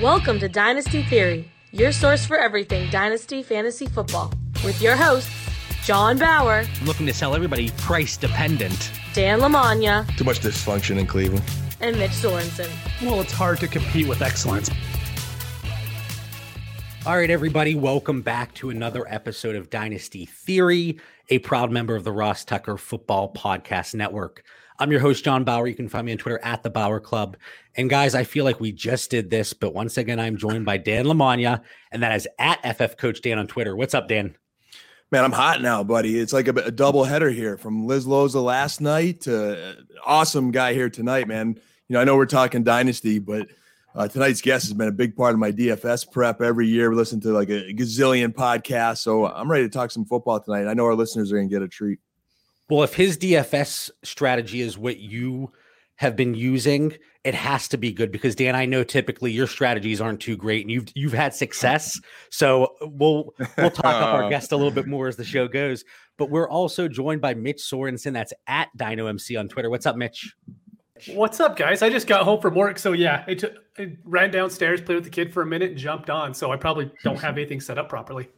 Welcome to Dynasty Theory, your source for everything Dynasty Fantasy Football, with your hosts, John Bauer. I'm looking to sell everybody price dependent. Dan Lamagna. Too much dysfunction in Cleveland. And Mitch Sorensen. Well, it's hard to compete with excellence. All right, everybody, welcome back to another episode of Dynasty Theory, a proud member of the Ross Tucker Football Podcast Network. I'm your host, John Bauer. You can find me on Twitter at the Bauer Club. And guys, I feel like we just did this, but once again, I'm joined by Dan Lamagna, and that is at FF Coach Dan on Twitter. What's up, Dan? Man, I'm hot now, buddy. It's like a, a double header here from Liz Loza last night to uh, awesome guy here tonight, man. You know, I know we're talking dynasty, but uh, tonight's guest has been a big part of my DFS prep every year. We listen to like a gazillion podcasts, so I'm ready to talk some football tonight. I know our listeners are going to get a treat. Well, if his DFS strategy is what you have been using, it has to be good because Dan, I know typically your strategies aren't too great and you've you've had success. So we'll we'll talk up our guest a little bit more as the show goes. But we're also joined by Mitch Sorensen. That's at Dino MC on Twitter. What's up, Mitch? What's up, guys? I just got home from work, so yeah, I, took, I ran downstairs, played with the kid for a minute, and jumped on. So I probably don't have anything set up properly.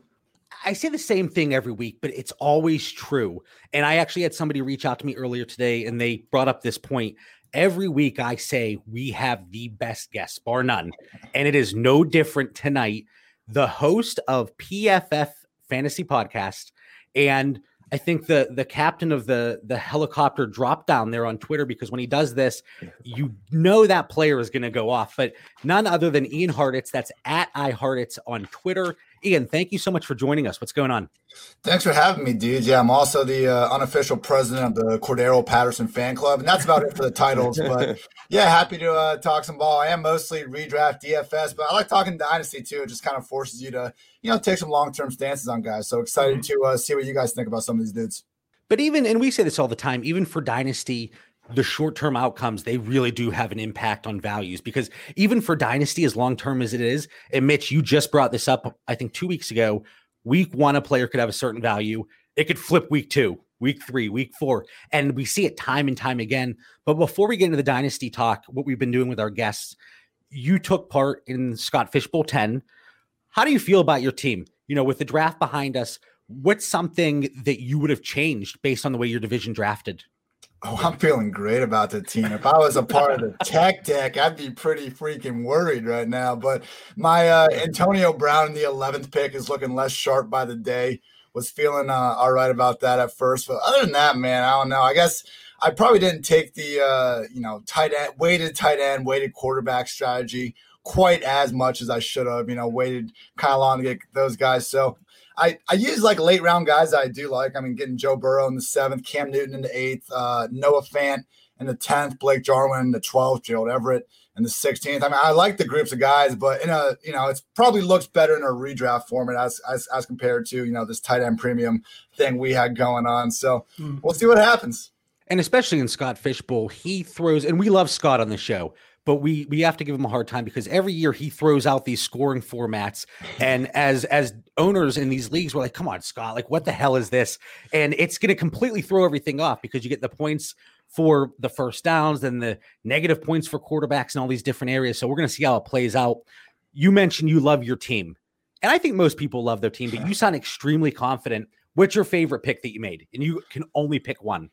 I say the same thing every week, but it's always true. And I actually had somebody reach out to me earlier today and they brought up this point. Every week I say we have the best guests, bar none. And it is no different tonight. The host of PFF Fantasy Podcast and I think the the captain of the the helicopter drop down there on Twitter because when he does this, you know that player is going to go off. But none other than Ian Hartitz, That's at iHartitz on Twitter. Ian, thank you so much for joining us. What's going on? Thanks for having me, dude. Yeah, I'm also the uh, unofficial president of the Cordarrelle Patterson fan club, and that's about it for the titles. But yeah, happy to uh, talk some ball. I am mostly redraft DFS, but I like talking dynasty too. It just kind of forces you to, you know, take some long term stances on guys. So excited mm-hmm. to uh, see what you guys think about some of these dudes. But even, and we say this all the time, even for dynasty, the short term outcomes, they really do have an impact on values because even for dynasty, as long term as it is, and Mitch, you just brought this up, I think two weeks ago. Week one, a player could have a certain value. It could flip week two, week three, week four. And we see it time and time again. But before we get into the dynasty talk, what we've been doing with our guests, you took part in Scott Fishbowl 10. How do you feel about your team? You know, with the draft behind us, what's something that you would have changed based on the way your division drafted? Oh, I'm feeling great about the team. If I was a part of the tech deck, I'd be pretty freaking worried right now. But my uh, Antonio Brown in the 11th pick is looking less sharp by the day. Was feeling uh, all right about that at first, but other than that, man, I don't know. I guess I probably didn't take the uh, you know tight end, weighted tight end, weighted quarterback strategy quite as much as I should have. You know, waited kind of long to get those guys. So I, I use like late round guys I do like. I mean, getting Joe Burrow in the seventh, Cam Newton in the eighth, uh, Noah Fant in the tenth, Blake Jarwin in the twelfth, Gerald Everett in the sixteenth. I mean, I like the groups of guys, but in a you know, it's probably looks better in a redraft format as as, as compared to you know this tight end premium thing we had going on. So mm-hmm. we'll see what happens. And especially in Scott Fishbowl, he throws, and we love Scott on the show but we we have to give him a hard time because every year he throws out these scoring formats. And as as owners in these leagues we're like come on Scott like what the hell is this? And it's going to completely throw everything off because you get the points for the first downs and the negative points for quarterbacks and all these different areas. So we're going to see how it plays out. You mentioned you love your team. And I think most people love their team but you sound extremely confident. What's your favorite pick that you made? And you can only pick one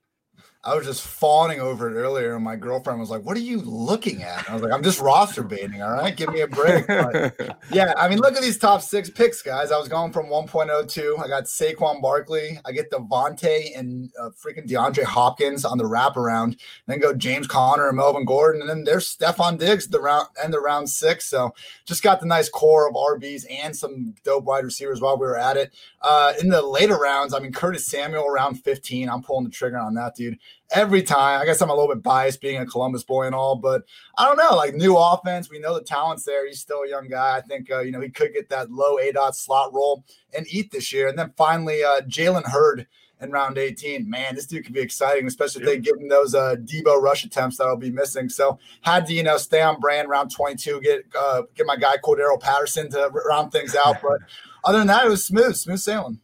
I was just fawning over it earlier, and my girlfriend was like, "What are you looking at?" I was like, "I'm just roster baiting. All right, give me a break." But, yeah, I mean, look at these top six picks, guys. I was going from 1.02. I got Saquon Barkley. I get Davante and uh, freaking DeAndre Hopkins on the wraparound. Then go James Conner and Melvin Gordon, and then there's Stefon Diggs the round end of round six. So just got the nice core of RBs and some dope wide receivers while we were at it. Uh, in the later rounds, I mean, Curtis Samuel round 15. I'm pulling the trigger on that dude every time. I guess I'm a little bit biased being a Columbus boy and all, but I don't know. Like new offense, we know the talent's there. He's still a young guy. I think uh, you know he could get that low A dot slot role and eat this year. And then finally, uh, Jalen Hurd in round 18. Man, this dude could be exciting, especially if they give him those uh, Deebo rush attempts that'll be missing. So had to you know stay on brand round 22, get uh, get my guy Cordarrelle Patterson to round things out. But other than that, it was smooth, smooth sailing.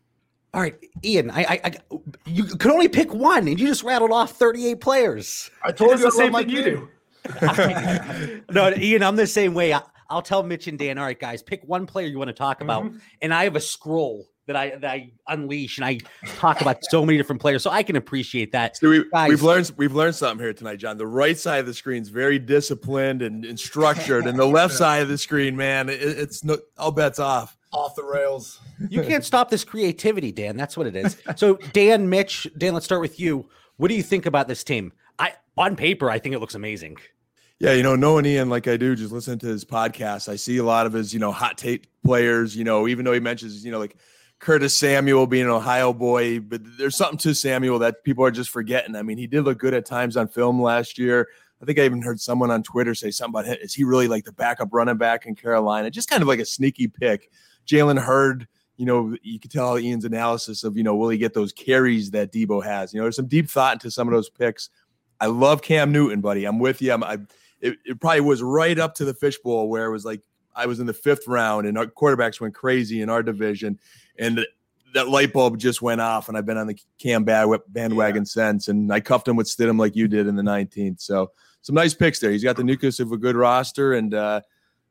All right, Ian, I, I, I, you could only pick one, and you just rattled off 38 players. I told you the same thing you do. no, Ian, I'm the same way. I, I'll tell Mitch and Dan, all right, guys, pick one player you want to talk about. Mhm. And I have a scroll that I that I unleash and I talk about so many different players. So I can appreciate that. So we, Guys. we've learned we've learned something here tonight, John. The right side of the screen is very disciplined and, and structured, and the left side of the screen, man, it, it's no all bets off. Off the rails. You can't stop this creativity, Dan. That's what it is. So Dan, Mitch, Dan, let's start with you. What do you think about this team? I on paper, I think it looks amazing. Yeah, you know, knowing Ian like I do, just listen to his podcast, I see a lot of his, you know, hot tape players. You know, even though he mentions, you know, like Curtis Samuel being an Ohio boy, but there's something to Samuel that people are just forgetting. I mean, he did look good at times on film last year. I think I even heard someone on Twitter say something about him. Is he really like the backup running back in Carolina? Just kind of like a sneaky pick. Jalen Hurd, you know, you could tell Ian's analysis of, you know, will he get those carries that Deebo has? You know, there's some deep thought into some of those picks. I love Cam Newton, buddy. I'm with you. I'm, I, it, it probably was right up to the fishbowl where it was like I was in the fifth round and our quarterbacks went crazy in our division, and that light bulb just went off. And I've been on the Cam bandwagon since, and I cuffed him with Stidham like you did in the 19th. So some nice picks there. He's got the nucleus of a good roster, and uh,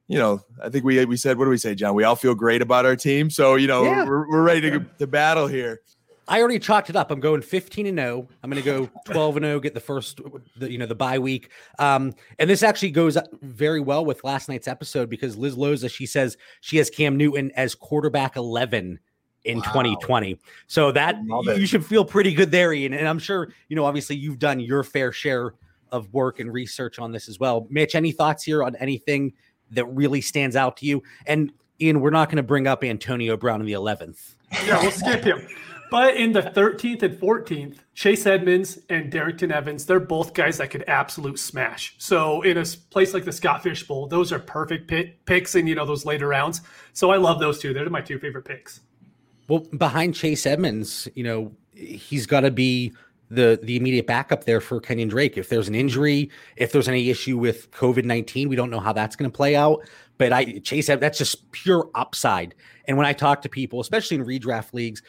you know, I think we we said what do we say, John? We all feel great about our team, so you know Yeah. we're, we're ready to, to battle here. I already chalked it up. I'm going 15 and 0. I'm going to go 12 and 0, get the first, the, you know, the bye week. Um, and this actually goes very well with last night's episode because Liz Loza, she says she has Cam Newton as quarterback 11 in Wow. 2020. So that Love you, it. you should feel pretty good there, Ian. And I'm sure, you know, obviously you've done your fair share of work and research on this as well. Mitch, any thoughts here on anything that really stands out to you? And Ian, we're not going to bring up Antonio Brown in the 11th. Yeah, we'll skip him. But in the 13th and 14th, Chase Edmonds and Darrynton Evans, they're both guys that could absolute smash. So in a place like the Scott Fish Bowl, those are perfect pick, picks in you know those later rounds. So I love those two. They're my two favorite picks. Well, behind Chase Edmonds, you know, he's got to be the the immediate backup there for Kenyan Drake. If there's an injury, if there's any issue with COVID nineteen, we don't know how that's going to play out. But I Chase that's just pure upside. And when I talk to people, especially in redraft leagues,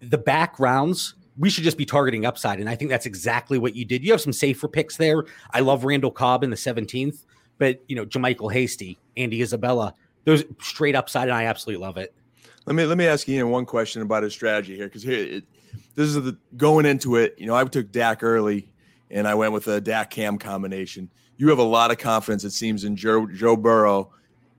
the backgrounds we should just be targeting upside. And I think that's exactly what you did. You have some safer picks there. I love Randall Cobb in the 17th, but you know, JaMycal Hasty, Andy Isabella, those straight upside, and I absolutely love it. Let me let me ask you one question about his strategy here because here it, this is the going into it. You know, I took Dak early, and I went with a Dak Cam combination. You have a lot of confidence, it seems, in Joe Joe Burrow,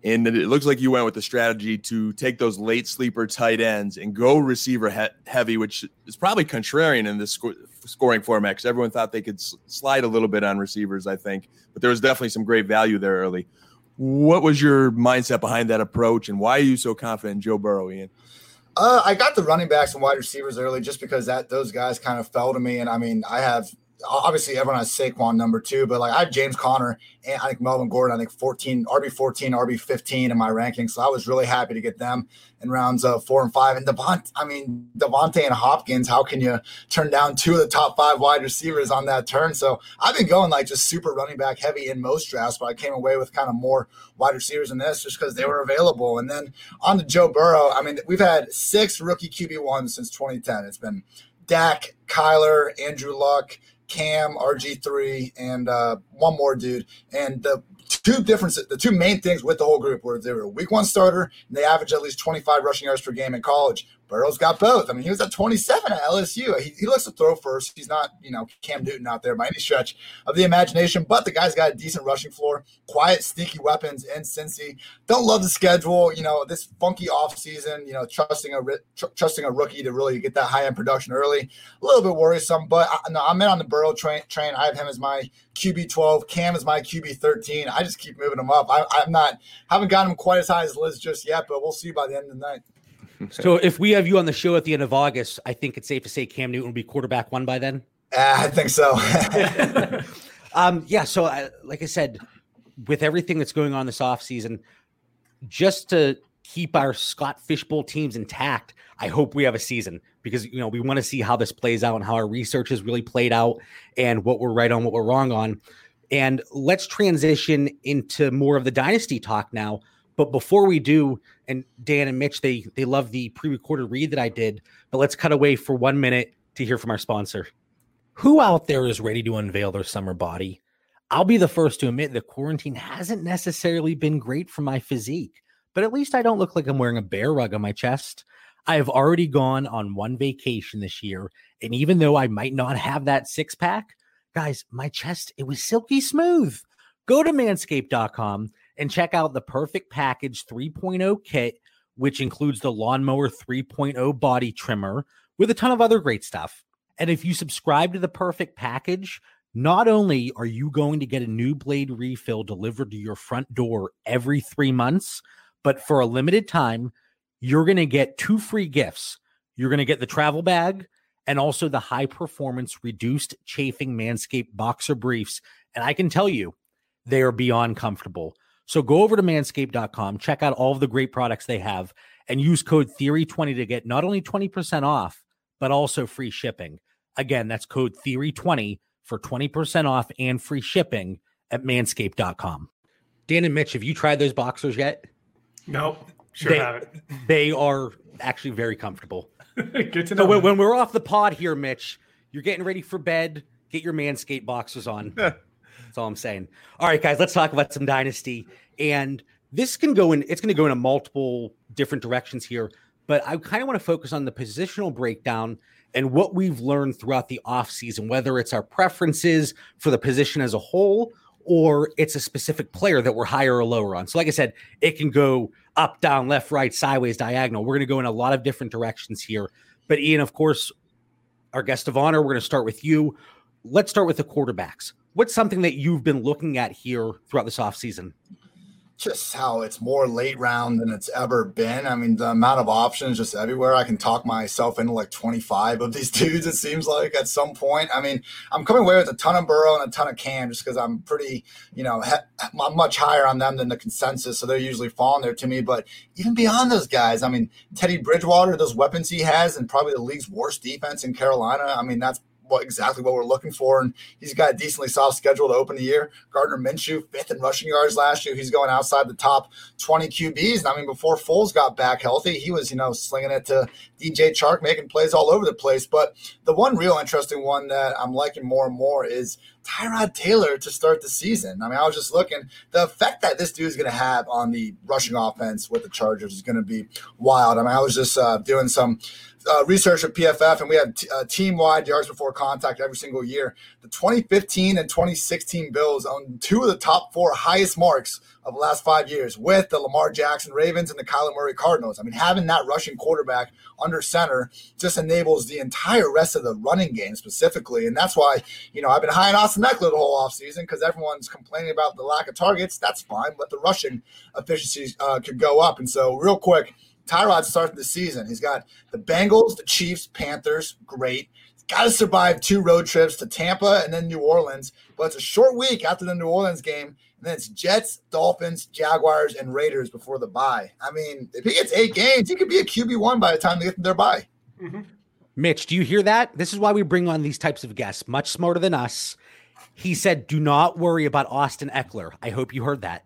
and it looks like you went with the strategy to take those late sleeper tight ends and go receiver he- heavy, which is probably contrarian in this sco- scoring format because everyone thought they could slide a little bit on receivers. I think, but there was definitely some great value there early. What was your mindset behind that approach, and why are you so confident in Joe Burrow, Ian? Uh, I got the running backs and wide receivers early just because that those guys kind of fell to me. And I mean, I have obviously everyone has Saquon number two, but like I have James Conner and I think Melvin Gordon, I think 14, RB 14, RB 15 in my rankings. So I was really happy to get them in rounds of four and five. And Devont, I mean, Davante and Hopkins, how can you turn down two of the top five wide receivers on that turn? So I've been going like just super running back heavy in most drafts, but I came away with kind of more wide receivers in this just because they were available. And then on to Joe Burrow, I mean, we've had six rookie QB ones since 2010. It's been Dak, Kyler, Andrew Luck, Cam, RG3, and uh, one more dude. And the two differences, the two main things with the whole group were they were a week one starter and they averaged at least 25 rushing yards per game in college. Burrow's got both. I mean, he was at 27 at LSU. He, he looks to throw first. He's not, you know, Cam Newton out there by any stretch of the imagination, but the guy's got a decent rushing floor, quiet, sneaky weapons in Cincy. Don't love the schedule, you know, this funky offseason, you know, trusting a tr- trusting a rookie to really get that high end production early. A little bit worrisome, but I, no, I'm in on the Burrow train. Train. I have him as my QB 12. Cam is my QB 13. I just keep moving him up. I, I'm not haven't gotten him quite as high as Liz just yet, but we'll see by the end of the night. So if we have you on the show at the end of August, I think it's safe to say Cam Newton will be quarterback one by then. Uh, I think so. Um, yeah. So I, like I said, with everything that's going on this offseason, just to keep our Scott Fishbowl teams intact, I hope we have a season because you know we want to see how this plays out and how our research has really played out and what we're right on, what we're wrong on. And let's transition into more of the dynasty talk now. But before we do, and Dan and Mitch, they they love the pre-recorded read that I did. But let's cut away for one minute to hear from our sponsor. Who out there is ready to unveil their summer body? I'll be the first to admit that quarantine hasn't necessarily been great for my physique, but at least I don't look like I'm wearing a bear rug on my chest. I have already gone on one vacation this year, and even though I might not have that six pack, guys, my chest, it was silky smooth. Go to manscaped.com and check out the perfect package 3.0 kit, which includes the lawnmower 3.0 body trimmer with a ton of other great stuff. And if you subscribe to the perfect package, not only are you going to get a new blade refill delivered to your front door every three months, but for a limited time, you're going to get two free gifts. You're going to get the travel bag and also the high performance reduced chafing Manscaped boxer briefs. And I can tell you, they are beyond comfortable. So go over to manscaped.com, check out all of the great products they have, and use code Theory20 to get not only 20% off, but also free shipping. Again, that's code Theory20 for 20% off and free shipping at manscaped.com. Dan and Mitch, have you tried those boxers yet? Nope. Sure they, haven't. They are actually very comfortable. Good to know. So when, when we're off the pod here, Mitch, you're getting ready for bed. Get your Manscaped boxers on. That's all I'm saying. All right, guys, let's talk about some dynasty. And this can go in, it's going to go in a multiple different directions here, but I kind of want to focus on the positional breakdown and what we've learned throughout the offseason, whether it's our preferences for the position as a whole or it's a specific player that we're higher or lower on. So, like I said, it can go up, down, left, right, sideways, diagonal. We're going to go in a lot of different directions here. But, Ian, of course, our guest of honor, we're going to start with you. Let's start with the quarterbacks. What's something that you've been looking at here throughout this offseason? just how it's more late round than it's ever been. I mean, the amount of options just everywhere. I can talk myself into like 25 of these dudes, it seems like at some point. I mean, I'm coming away with a ton of Burrow and a ton of Cam just because I'm pretty, you know, he- I'm much higher on them than the consensus. So they're usually falling there to me. But even beyond those guys, I mean, Teddy Bridgewater, those weapons he has, and probably the league's worst defense in Carolina. I mean, that's what exactly what we're looking for. And he's got a decently soft schedule to open the year. Gardner Minshew, fifth in rushing yards last year. He's going outside the top 20 QBs. And I mean, before Foles got back healthy, he was, you know, slinging it to DJ Chark, making plays all over the place. But the one real interesting one that I'm liking more and more is Tyrod Taylor to start the season. I mean, I was just looking, the effect that this dude is going to have on the rushing offense with the Chargers is going to be wild. I mean, I was just uh, doing some uh, research at PFF, and we have t- uh, team wide yards before contact every single year. The 2015 and 2016 Bills own two of the top four highest marks of the last five years with the Lamar Jackson Ravens and the Kyler Murray Cardinals. I mean, having that rushing quarterback under center just enables the entire rest of the running game specifically. And that's why, you know, I've been high on Austin Ekeler the whole offseason because everyone's complaining about the lack of targets. That's fine, but the rushing efficiency uh, could go up. And so, real quick, Tyrod starting the season. He's got the Bengals, the Chiefs, Panthers. Great. He's got to survive two road trips to Tampa and then New Orleans. But it's a short week after the New Orleans game. And then it's Jets, Dolphins, Jaguars, and Raiders before the bye. I mean, if he gets eight games, he could be a QB1 by the time they get their bye. Mm-hmm. Mitch, do you hear that? This is why we bring on these types of guests, much smarter than us. He said, Do not worry about Austin Ekeler. I hope you heard that.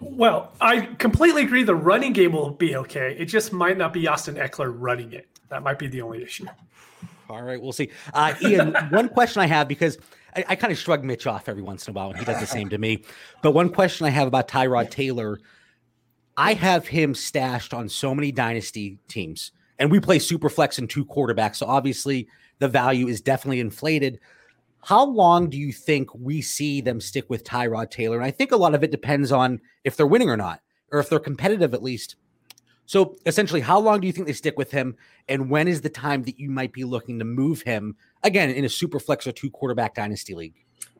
Well, I completely agree. The running game will be okay. It just might not be Austin Ekeler running it. That might be the only issue. All right, we'll see. Uh, Ian, one question I have because I, I kind of shrug Mitch off every once in a while, and he does the same to me. But one question I have about Tyrod Taylor, I have him stashed on so many dynasty teams, and we play super flex and two quarterbacks, so obviously the value is definitely inflated. How long do you think we see them stick with Tyrod Taylor? And I think a lot of it depends on if they're winning or not, or if they're competitive at least. So essentially, how long do you think they stick with him? And when is the time that you might be looking to move him again in a super flex or two quarterback dynasty league?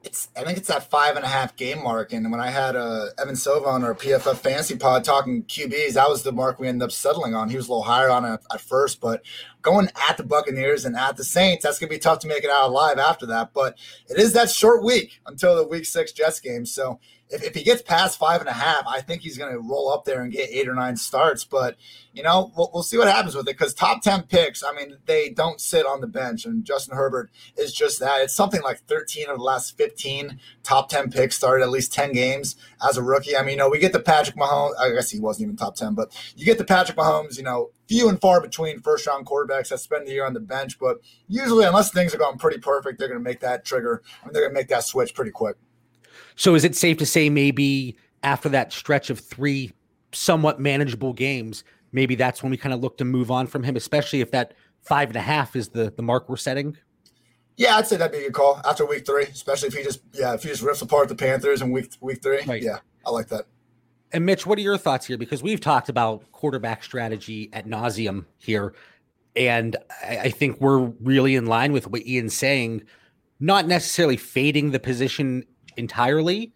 It's I think it's that five and a half game mark. And when I had uh, Evan Silva on our PFF fantasy pod talking QBs, that was the mark we ended up settling on. He was a little higher on it at first, but going at the Buccaneers and at the Saints, that's gonna be tough to make it out alive after that. But it is that short week until the week six Jets game. So if, if he gets past five and a half, I think he's going to roll up there and get eight or nine starts. But, you know, we'll, we'll see what happens with it because top 10 picks, I mean, they don't sit on the bench. And Justin Herbert is just that. It's something like 13 of the last 15 top 10 picks started at least 10 games as a rookie. I mean, you know, we get the Patrick Mahomes. I guess he wasn't even top 10, but you get the Patrick Mahomes, you know, few and far between first round quarterbacks that spend the year on the bench. But usually, unless things are going pretty perfect, they're going to make that trigger. I mean, they're going to make that switch pretty quick. So is it safe to say maybe after that stretch of three somewhat manageable games, maybe that's when we kind of look to move on from him, especially if that five and a half is the the mark we're setting? Yeah, I'd say that'd be a good call after week three, especially if he just yeah if he just rips apart the Panthers in week week three. Right. Yeah, I like that. And Mitch, what are your thoughts here? Because we've talked about quarterback strategy at nauseum here, and I, I think we're really in line with what Ian's saying. Not necessarily fading the position entirely,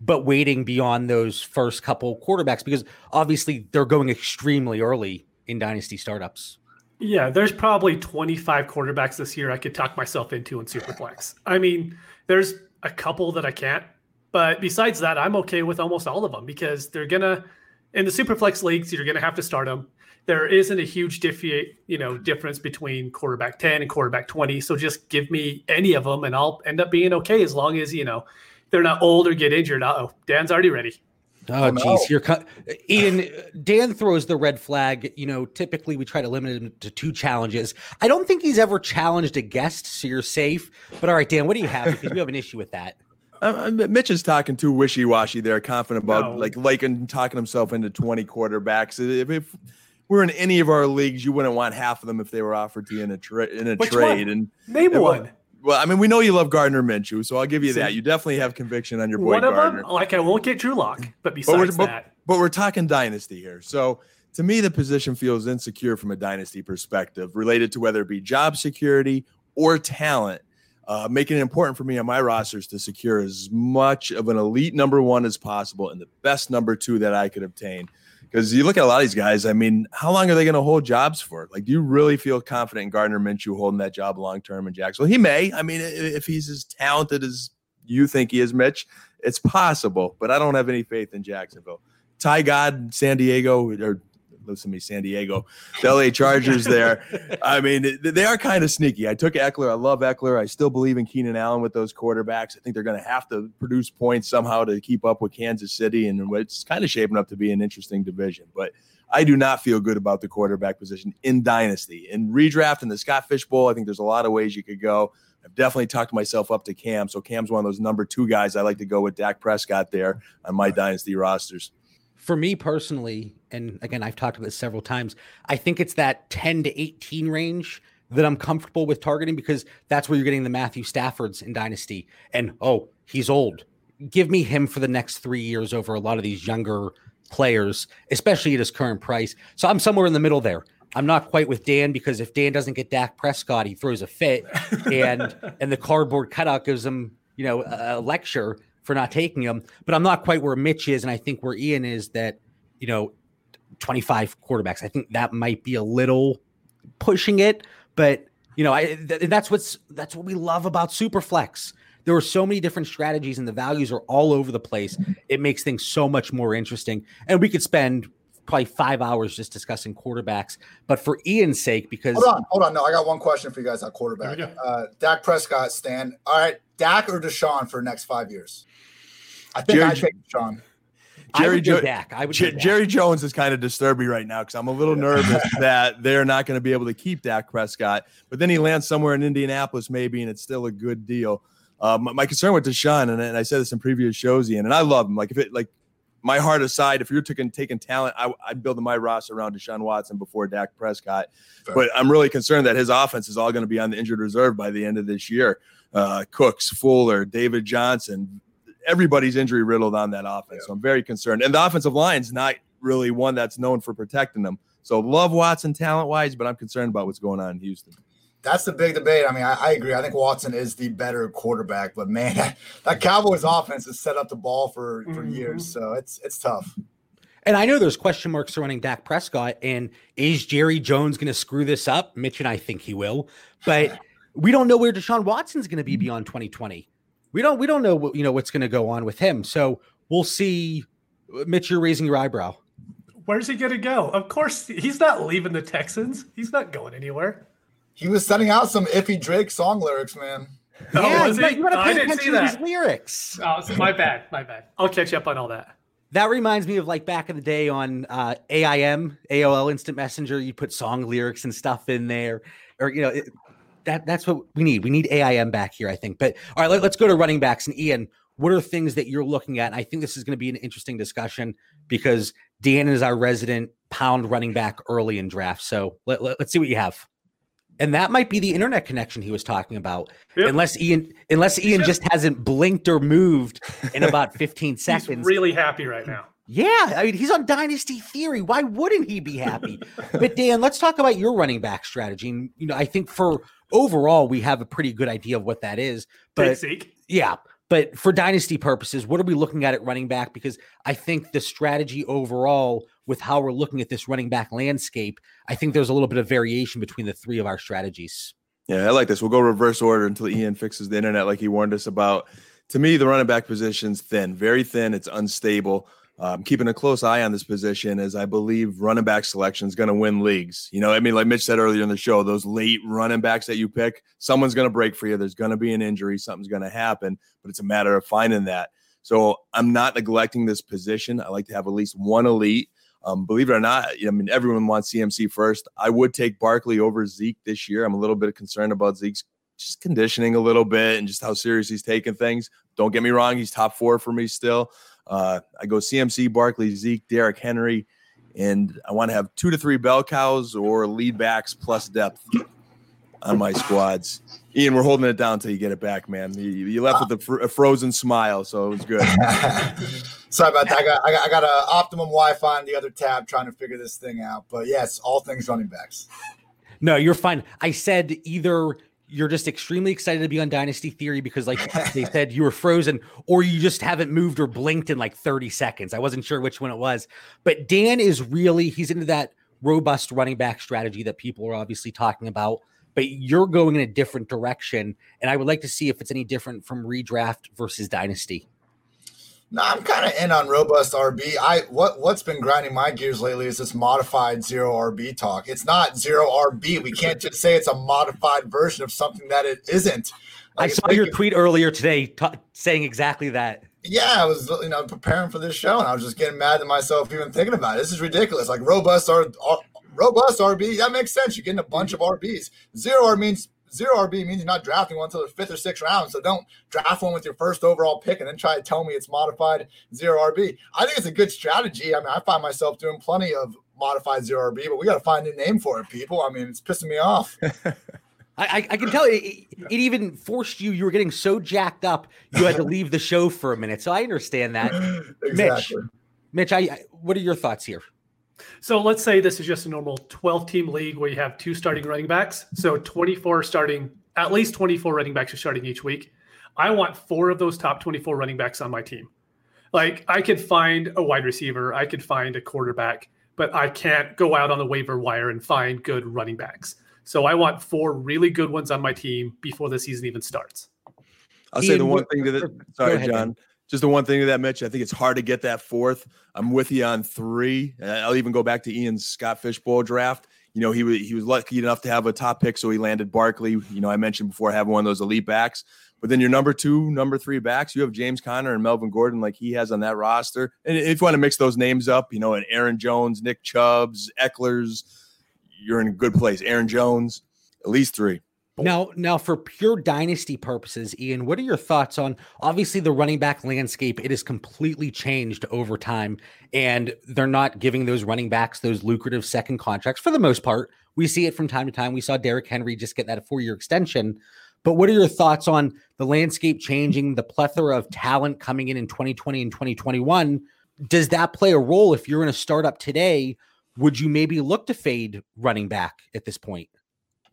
but waiting beyond those first couple quarterbacks because obviously they're going extremely early in dynasty startups. Yeah, there's probably 25 quarterbacks this year I could talk myself into in Superflex. I mean, there's a couple that I can't, but besides that, I'm okay with almost all of them because they're gonna in the Superflex leagues, you're gonna have to start them. There isn't a huge diffi- you know difference between quarterback 10 and quarterback 20. So just give me any of them and I'll end up being okay as long as you know they're not old or get injured. Uh oh, Dan's already ready. Oh, jeez, oh, no. you're cut. Ian, Dan throws the red flag. You know, typically we try to limit him to two challenges. I don't think he's ever challenged a guest, so you're safe. But all right, Dan, what do you have? Because we have an issue with that. Uh, Mitch is talking too wishy washy there, confident about no. like liking talking himself into 20 quarterbacks. If, if, we're in any of our leagues, you wouldn't want half of them if they were offered to you in a, tra- in a trade. One? And name and, one. Well, I mean, we know you love Gardner Minshew, so I'll give you See, that. You definitely have conviction on your boy one of Gardner. Them, like I won't get Drew Lock, but besides but that, but, but we're talking dynasty here. So to me, the position feels insecure from a dynasty perspective, related to whether it be job security or talent. Uh, making it important for me on my rosters to secure as much of an elite number one as possible and the best number two that I could obtain. Because you look at a lot of these guys, I mean, how long are they going to hold jobs for? Like, do you really feel confident in Gardner Minshew holding that job long term in Jacksonville? He may. I mean, if he's as talented as you think he is, Mitch, it's possible, but I don't have any faith in Jacksonville. Ty God, San Diego, or listen to me, San Diego, the LA Chargers there. I mean, they are kind of sneaky. I took Ekeler. I love Ekeler. I still believe in Keenan Allen with those quarterbacks. I think they're going to have to produce points somehow to keep up with Kansas City, and it's kind of shaping up to be an interesting division. But I do not feel good about the quarterback position in Dynasty. In redraft in the Scott Fish Bowl, I think there's a lot of ways you could go. I've definitely talked myself up to Cam. So Cam's one of those number two guys I like to go with Dak Prescott there on my Dynasty rosters for me personally, and again, I've talked about this several times, I think it's that 10 to 18 range that I'm comfortable with targeting because that's where you're getting the Matthew Staffords in Dynasty. And oh, he's old. Give me him for the next three years over a lot of these younger players, especially at his current price. So I'm somewhere in the middle there. I'm not quite with Dan because if Dan doesn't get Dak Prescott, he throws a fit, and and the cardboard cutout gives him you know a lecture for not taking him. But I'm not quite where Mitch is, and I think where Ian is that, you know, 25 quarterbacks. I think that might be a little pushing it, but you know, I th- that's what's that's what we love about Superflex. There are so many different strategies, and the values are all over the place. It makes things so much more interesting, and we could spend probably five hours just discussing quarterbacks. But for Ian's sake, because hold on, hold on, no, I got one question for you guys on quarterback. Uh, Dak Prescott, Stan. All right, Dak or Deshaun for next five years? I think Jerry, I take Deshaun. Jerry jo- Dak. I would J- Jerry Jones is kind of disturbing right now because I'm a little nervous that they're not going to be able to keep Dak Prescott. But then he lands somewhere in Indianapolis, maybe, and it's still a good deal. Uh, my, my, concern with Deshaun, and, and I said this in previous shows, Ian, and I love him. Like if it like my heart aside, if you're taking taking talent, I, would build my roster around Deshaun Watson before Dak Prescott. Fair. But I'm really concerned that his offense is all going to be on the injured reserve by the end of this year. Uh, Cooks, Fuller, David Johnson, everybody's injury riddled on that offense. Yeah. So I'm very concerned. And the offensive line's not really one that's known for protecting them. So love Watson talent wise, but I'm concerned about what's going on in Houston. That's the big debate. I mean, I, I, agree. I think Watson is the better quarterback, but man, that, that Cowboys offense has set up the ball for, for mm-hmm. years. So it's it's tough. And I know there's question marks surrounding Dak Prescott. And is Jerry Jones going to screw this up? Mitch and I think he will. But we don't know where Deshaun Watson's going to be beyond 2020 we don't we don't know what you know what's going to go on with him. So we'll see. Mitch, you're raising your eyebrow. Where's he going to go? Of course, he's not leaving the Texans. He's not going anywhere. He was sending out some iffy Drake song lyrics, man. Oh, yeah, you, you want to pay attention to his lyrics. Oh, so my bad, my bad. I'll catch up on all that. That reminds me of like back in the day on uh, AIM, AOL Instant Messenger. You put song lyrics and stuff in there, or you know, it, that that's what we need. We need AIM back here, I think. But all right, let, us go to running backs. And Ian, what are things that you're looking at? And I think this is going to be an interesting discussion because Dan is our resident pound running back early in draft. So let, let, us see what you have. And that might be the internet connection he was talking about. Yep. Unless Ian unless Ian just hasn't blinked or moved in about 15 seconds. He's really happy right now. Yeah, I mean he's on Dynasty Theory. Why wouldn't he be happy? but Dan, let's talk about your running back strategy. And, you know, I think for overall we have a pretty good idea of what that is. But yeah, but for dynasty purposes, what are we looking at at running back? Because I think the strategy overall, with how we're looking at this running back landscape, I think there's a little bit of variation between the three of our strategies. Yeah, I like this. We'll go reverse order until Ian fixes the internet, like he warned us about. To me, the running back position's thin, very thin. It's unstable um, keeping a close eye on this position as I believe running back selection is going to win leagues. You know, I mean, like Mitch said earlier in the show, those late running backs that you pick, someone's going to break for you. There's going to be an injury, something's going to happen, but it's a matter of finding that. So I'm not neglecting this position. I like to have at least one elite. Um, believe it or not, I mean, everyone wants CMC first. I would take Barkley over Zeke this year. I'm a little bit concerned about Zeke's just conditioning a little bit and just how serious he's taking things. Don't get me wrong, he's top four for me still. Uh, I go CMC, Barkley, Zeke, Derrick Henry, and I want to have two to three bell cows or lead backs plus depth on my squads. Ian, we're holding it down until you get it back, man. You, you left with a, fr- a, frozen smile, so it was good. Sorry about that. I got, I got, I got a optimum Wi-Fi on the other tab trying to figure this thing out. But yes, all things running backs. No, you're fine. I said either you're just extremely excited to be on Dynasty Theory because, like they said, you were frozen, or you just haven't moved or blinked in like 30 seconds. I wasn't sure which one it was, but Dan is really he's into that robust running back strategy that people are obviously talking about. But you're going in a different direction, and I would like to see if it's any different from redraft versus Dynasty. No, I'm kind of in on robust RB. I what what's been grinding my gears lately is this modified zero RB talk. It's not zero RB. We can't just say it's a modified version of something that it isn't. Like, I saw your tweet earlier today t- saying exactly that. Yeah, I was you know preparing for this show and I was just getting mad at myself even thinking about it. This is ridiculous. Like robust R, R robust RB that makes sense. You're getting a bunch of RBs. Zero R means zero RB means you're not drafting one until the fifth or sixth round. So don't draft one with your first overall pick and then try to tell me it's modified zero RB. I think it's a good strategy. I mean, I find myself doing plenty of modified zero RB, but we got to find a name for it, people. I mean, it's pissing me off. I, I, can tell it, it, it, even forced you. You were getting so jacked up, you had to leave the show for a minute. So I understand that. exactly. Mitch, Mitch, I, what are your thoughts here? So let's say this is just a normal 12 team league where you have two starting running backs. So 24 starting, at least 24 running backs are starting each week. I want four of those top 24 running backs on my team. Like I could find a wide receiver, I could find a quarterback, but I can't go out on the waiver wire and find good running backs. So I want four really good ones on my team before the season even starts. I'll say the one thing to that sorry, ahead, John. Man just the one thing that, Mitch. I think it's hard to get that fourth. I'm with you on three. I'll even go back to Ian's Scott Fish Bowl draft. You know, he was he was lucky enough to have a top pick, so he landed Barkley. You know, I mentioned before having one of those elite backs. But then your number two, number three backs, you have James Conner and Melvin Gordon, like he has on that roster. And if you want to mix those names up, you know, and Aaron Jones, Nick Chubbs, Ekeler's, you're in a good place. Aaron Jones, at least three. Now, now for pure dynasty purposes, Ian, what are your thoughts on obviously the running back landscape? It has completely changed over time, and they're not giving those running backs those lucrative second contracts for the most part. We see it from time to time. We saw Derrick Henry just get that four year extension. But what are your thoughts on the landscape changing, the plethora of talent coming in in 2020 and 2021? Does that play a role if you're in a startup today? Would you maybe look to fade running back at this point?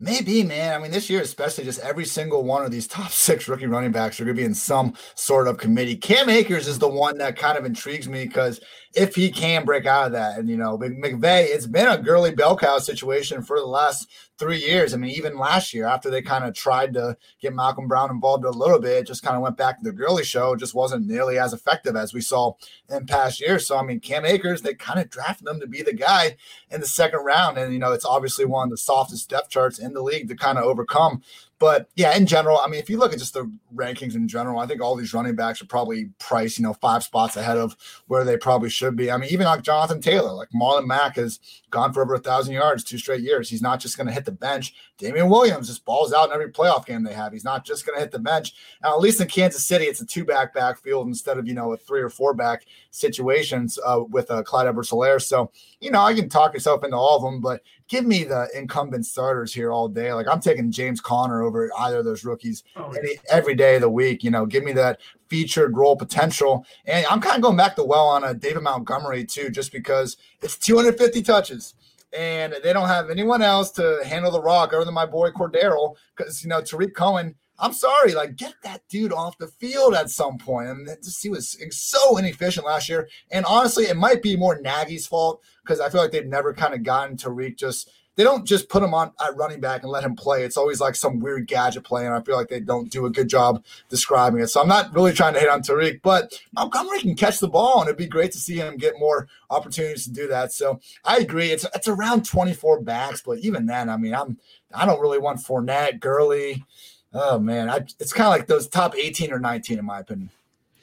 Maybe, man. I mean, this year, especially, just every single one of these top six rookie running backs are going to be in some sort of committee. Cam Akers is the one that kind of intrigues me because if he can break out of that, and you know, McVay, it's been a Gurley bell cow situation for the last three years. I mean, even last year, after they kind of tried to get Malcolm Brown involved a little bit, just kind of went back to the Gurley show. Just wasn't nearly as effective as we saw in past years. So, I mean, Cam Akers, they kind of drafted him to be the guy in the second round. And, you know, it's obviously one of the softest depth charts in the league to kind of overcome But yeah, in general, I mean, if you look at just the rankings in general, I think all these running backs are probably priced, you know, five spots ahead of where they probably should be. I mean, even like Jonathan Taylor, like Marlon Mack has gone for over a thousand yards two straight years. He's not just going to hit the bench. Damien Williams just balls out in every playoff game they have. He's not just going to hit the bench. Now, at least in Kansas City, it's a two back backfield instead of, you know, a three or four back situations uh, with uh, Clyde Edwards. So, you know, I can talk yourself into all of them, but give me the incumbent starters here all day. Like I'm taking James Conner over either of those rookies oh, any, every day of the week. You know, give me that featured role potential. And I'm kind of going back to well on a David Montgomery too, just because it's 250 touches. And they don't have anyone else to handle the rock other than my boy Cordarrelle. Because you know, Tarik Cohen I'm sorry, like get that dude off the field at some point. And just he was so inefficient last year. And honestly, it might be more Nagy's fault because I feel like they've never kind of gotten Tarik just they don't just put him on at running back and let him play. It's always like some weird gadget play, and I feel like they don't do a good job describing it. So I'm not really trying to hit on Tarik, but Montgomery can catch the ball, and it'd be great to see him get more opportunities to do that. So I agree. It's it's around 24 backs, but even then, I mean, I'm I don't really want Fournette, Gurley. Oh man, I, it's kind of like those top 18 or 19 in my opinion.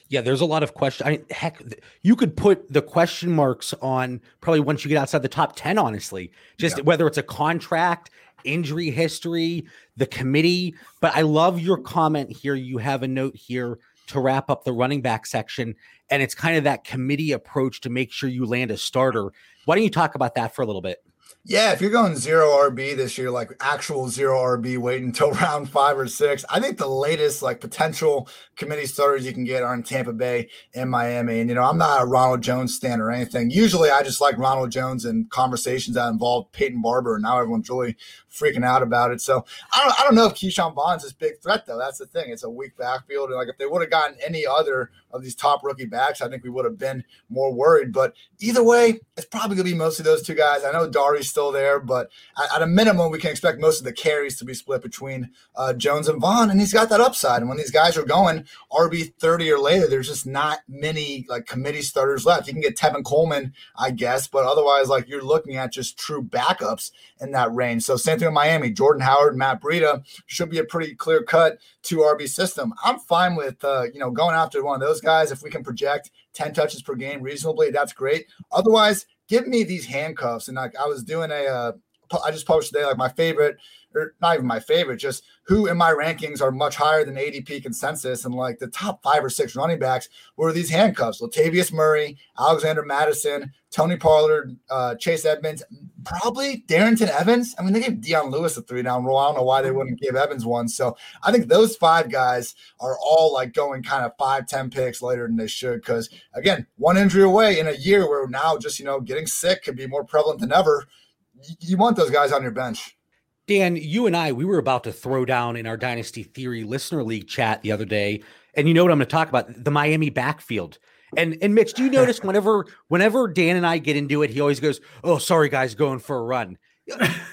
Yeah, there's a lot of questions. I mean, heck, you could put the question marks on probably once you get outside the top 10, honestly. Just yeah. whether it's a contract, injury history, the committee. But I love your comment here. You have a note here to wrap up the running back section. And it's kind of that committee approach to make sure you land a starter. Why don't you talk about that for a little bit? Yeah, if you're going zero RB this year, like actual zero RB, wait until round five or six. I think the latest like potential committee starters you can get are in Tampa Bay and Miami. And you know, I'm not a Ronald Jones stand or anything. Usually, I just like Ronald Jones and conversations that involve Peyton Barber, and now everyone's really freaking out about it. So I don't, I don't know if Ke'Shawn Vaughn's this big threat though. That's the thing. It's a weak backfield, and like if they would have gotten any other of these top rookie backs, I think we would have been more worried. But either way, it's probably gonna be mostly those two guys. I know Dari's still there, but at, a minimum, we can expect most of the carries to be split between uh, Jones and Vaughn, and he's got that upside. And when these guys are going RB thirty or later, there's just not many like committee starters left. You can get Tevin Coleman, I guess, but otherwise, like you're looking at just true backups in that range. So same thing with Miami, Jordan Howard, Matt Breida should be a pretty clear cut two RB system. I'm fine with uh, you know going after one of those guys if we can project 10 touches per game reasonably. That's great. Otherwise, give me these handcuffs. And like I was doing a, uh, I just posted today like my favorite, or not even my favorite, just who in my rankings are much higher than ADP consensus, and like the top five or six running backs were these handcuffs: Latavius Murray, Alexander Mattison, Tony Pollard, uh, Chase Edmonds, probably Darrynton Evans. I mean, they gave Dion Lewis a three down rule. I don't know why they wouldn't give Evans one. So I think those five guys are all like going kind of five, 10 picks later than they should. Cause again, one injury away in a year where now just, you know, getting sick could be more prevalent than ever. You want those guys on your bench. Dan, you and I, we were about to throw down in our Dynasty Theory Listener League chat the other day. And you know what I'm going to talk about? The Miami backfield. And and Mitch, do you notice whenever whenever Dan and I get into it, he always goes, "Oh, sorry guys, going for a run."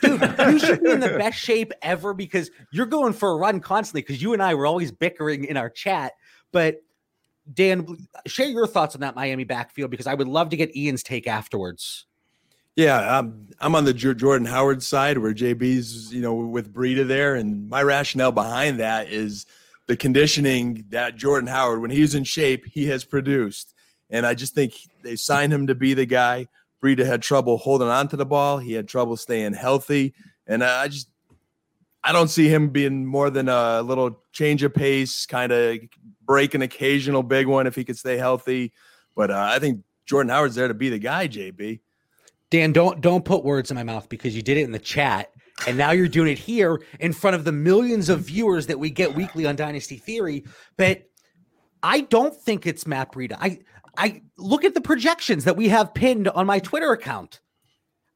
Dude, you should be in the best shape ever because you're going for a run constantly because you and I were always bickering in our chat. But Dan, share your thoughts on that Miami backfield because I would love to get Ian's take afterwards. Yeah, um, I'm on the Jordan Howard side where JB's, you know, with Breida there, and my rationale behind that is the conditioning that Jordan Howard, when he's in shape, he has produced, and I just think they signed him to be the guy. Breida had trouble holding on to the ball. He had trouble staying healthy, and I just I don't see him being more than a little change of pace, kind of break an occasional big one if he could stay healthy. But uh, I think Jordan Howard's there to be the guy, JB. Dan, don't don't put words in my mouth because you did it in the chat, and now you're doing it here in front of the millions of viewers that we get weekly on Dynasty Theory. But I don't think it's Matt Breida. I I look at the projections that we have pinned on my Twitter account.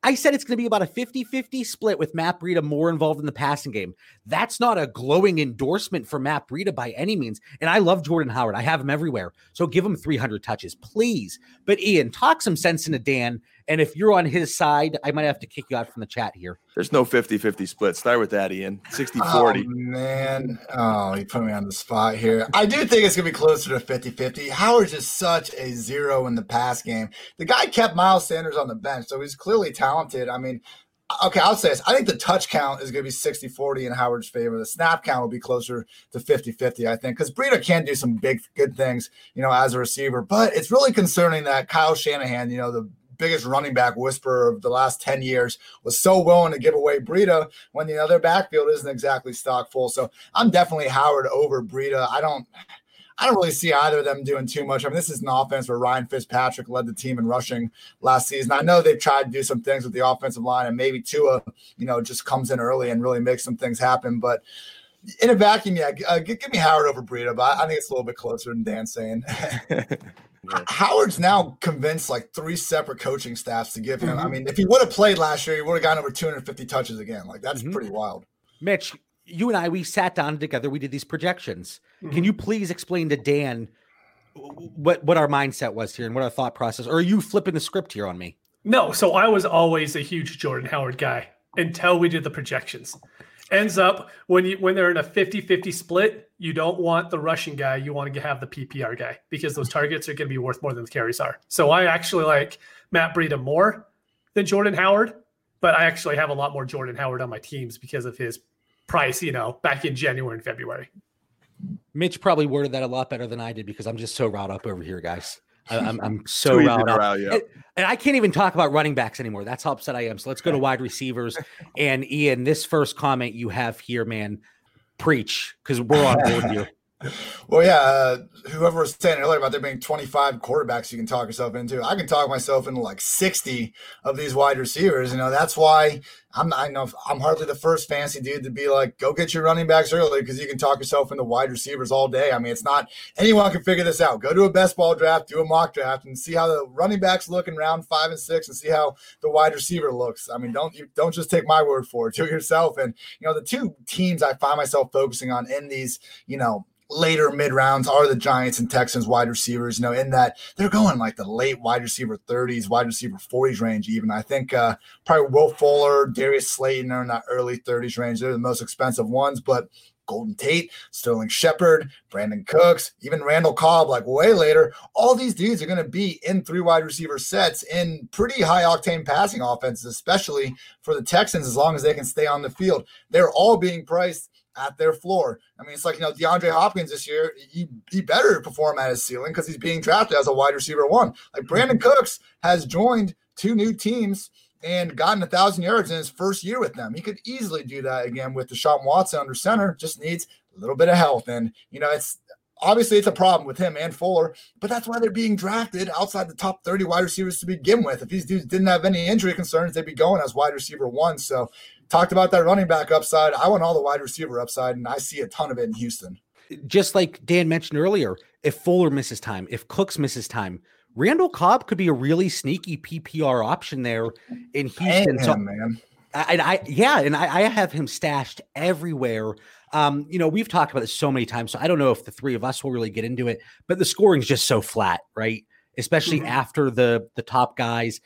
I said it's going to be about a 50 50 split with Matt Breida more involved in the passing game. That's not a glowing endorsement for Matt Breida by any means. And I love Jordan Howard. I have him everywhere. So give him 300 touches, please. But Ian, talk some sense into Dan and if you're on his side, I might have to kick you out from the chat here. There's no 50 50 split. Start with that, Ian. 60 40. Oh, man. Oh, you put me on the spot here. I do think it's going to be closer to 50 50. Howard's just such a zero in the pass game. The guy kept Miles Sanders on the bench, so he's clearly talented. I mean, okay, I'll say this. I think the touch count is going to be 60 40 in Howard's favor. The snap count will be closer to 50 50, I think, because Breida can do some big, good things, you know, as a receiver. But it's really concerning that Kyle Shanahan, you know, the biggest running back whisperer of the last 10 years was so willing to give away Breida when the other backfield isn't exactly stock full. So I'm definitely Howard over Breida. I don't I don't really see either of them doing too much. I mean, this is an offense where Ryan Fitzpatrick led the team in rushing last season. I know they've tried to do some things with the offensive line, and maybe Tua, you know, just comes in early and really makes some things happen. But in a vacuum, yeah, uh, give, me Howard over Breida, but I think it's a little bit closer than Dan saying. Howard's now convinced like three separate coaching staffs to give him. Mm-hmm. I mean, if he would have played last year, he would have gotten over 250 touches again. Like that's mm-hmm. pretty wild. Mitch, you and I, we sat down together. We did these projections. Mm-hmm. Can you please explain to Dan what what our mindset was here and what our thought process? Or are you flipping the script here on me? No. So I was always a huge Jordan Howard guy until we did the projections. Ends up when you when they're in a 50-50 split, you don't want the rushing guy. You want to have the PPR guy because those targets are going to be worth more than the carries are. So I actually like Matt Breida more than Jordan Howard, but I actually have a lot more Jordan Howard on my teams because of his price, you know, back in January and February. Mitch probably worded that a lot better than I did because I'm just so riled up over here, guys. I, am I'm so riled up. Rile, and, and I can't even talk about running backs anymore. That's how upset I am. So let's go to wide receivers. And Ian, this first comment you have here, man, preach because we're on board here. Well, yeah, uh, whoever was saying earlier about there being 25 quarterbacks you can talk yourself into, I can talk myself into like 60 of these wide receivers. You know, that's why I'm I know I'm hardly the first fancy dude to be like, go get your running backs early because you can talk yourself into wide receivers all day. I mean, it's not anyone can figure this out. Go to a best ball draft, do a mock draft, and see how the running backs look in round five and six, and see how the wide receiver looks. I mean, don't you don't just take my word for it. Do it yourself. And you know, the two teams I find myself focusing on in these, you know, later mid rounds are the Giants and Texans wide receivers, you know, in that they're going like the late wide receiver 30s, wide receiver 40s range, even. I think uh, probably Will Fuller, Darius Slayton are in that early 30s range. They're the most expensive ones, but Golden Tate, Sterling Shepard, Brandin Cooks, even Randall Cobb, like way later. All these dudes are going to be in three wide receiver sets in pretty high octane passing offenses, especially for the Texans, as long as they can stay on the field. They're all being priced at their floor. I mean, it's like, you know, DeAndre Hopkins this year, he, he better perform at his ceiling because he's being drafted as a wide receiver one. Like mm-hmm. Cooks has joined two new teams and gotten a thousand yards in his first year with them. He could easily do that again with Deshaun Watson under center, just needs a little bit of health. And, you know, it's obviously it's a problem with him and Fuller, but that's why they're being drafted outside the top 30 wide receivers to begin with. If these dudes didn't have any injury concerns, they'd be going as wide receiver one. So talked about that running back upside. I want all the wide receiver upside, and I see a ton of it in Houston. Just like Dan mentioned earlier, if Fuller misses time, if Cooks misses time, Randall Cobb could be a really sneaky PPR option there in Houston. Him, so, man. I, I, yeah, and I, I have him stashed everywhere. Um, you know, we've talked about this so many times, so I don't know if the three of us will really get into it, but the scoring's just so flat, right? Especially mm-hmm. after the the top guys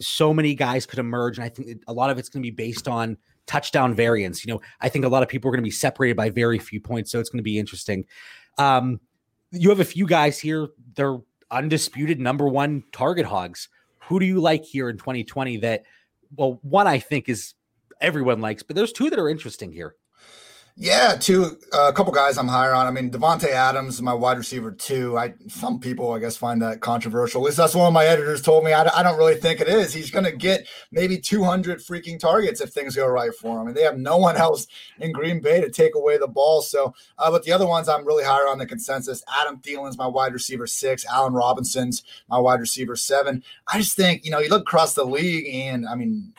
so many guys could emerge. And I think a lot of it's going to be based on touchdown variance. You know, I think a lot of people are going to be separated by very few points. So it's going to be interesting. Um, you have a few guys here. They're undisputed number one target hogs. Who do you like here in 2020 that, well, one I think is everyone likes, but there's two that are interesting here. Yeah, two uh, a couple guys I'm higher on. I mean, Davante Adams, my wide receiver too. I some people I guess find that controversial. At least that's one of my editors told me. I, I don't really think it is. He's going to get maybe 200 freaking targets if things go right for him. And they have no one else in Green Bay to take away the ball. So, uh, but the other ones I'm really higher on the consensus. Adam Thielen's my wide receiver six. Allen Robinson's my wide receiver seven. I just think you know you look across the league, and I mean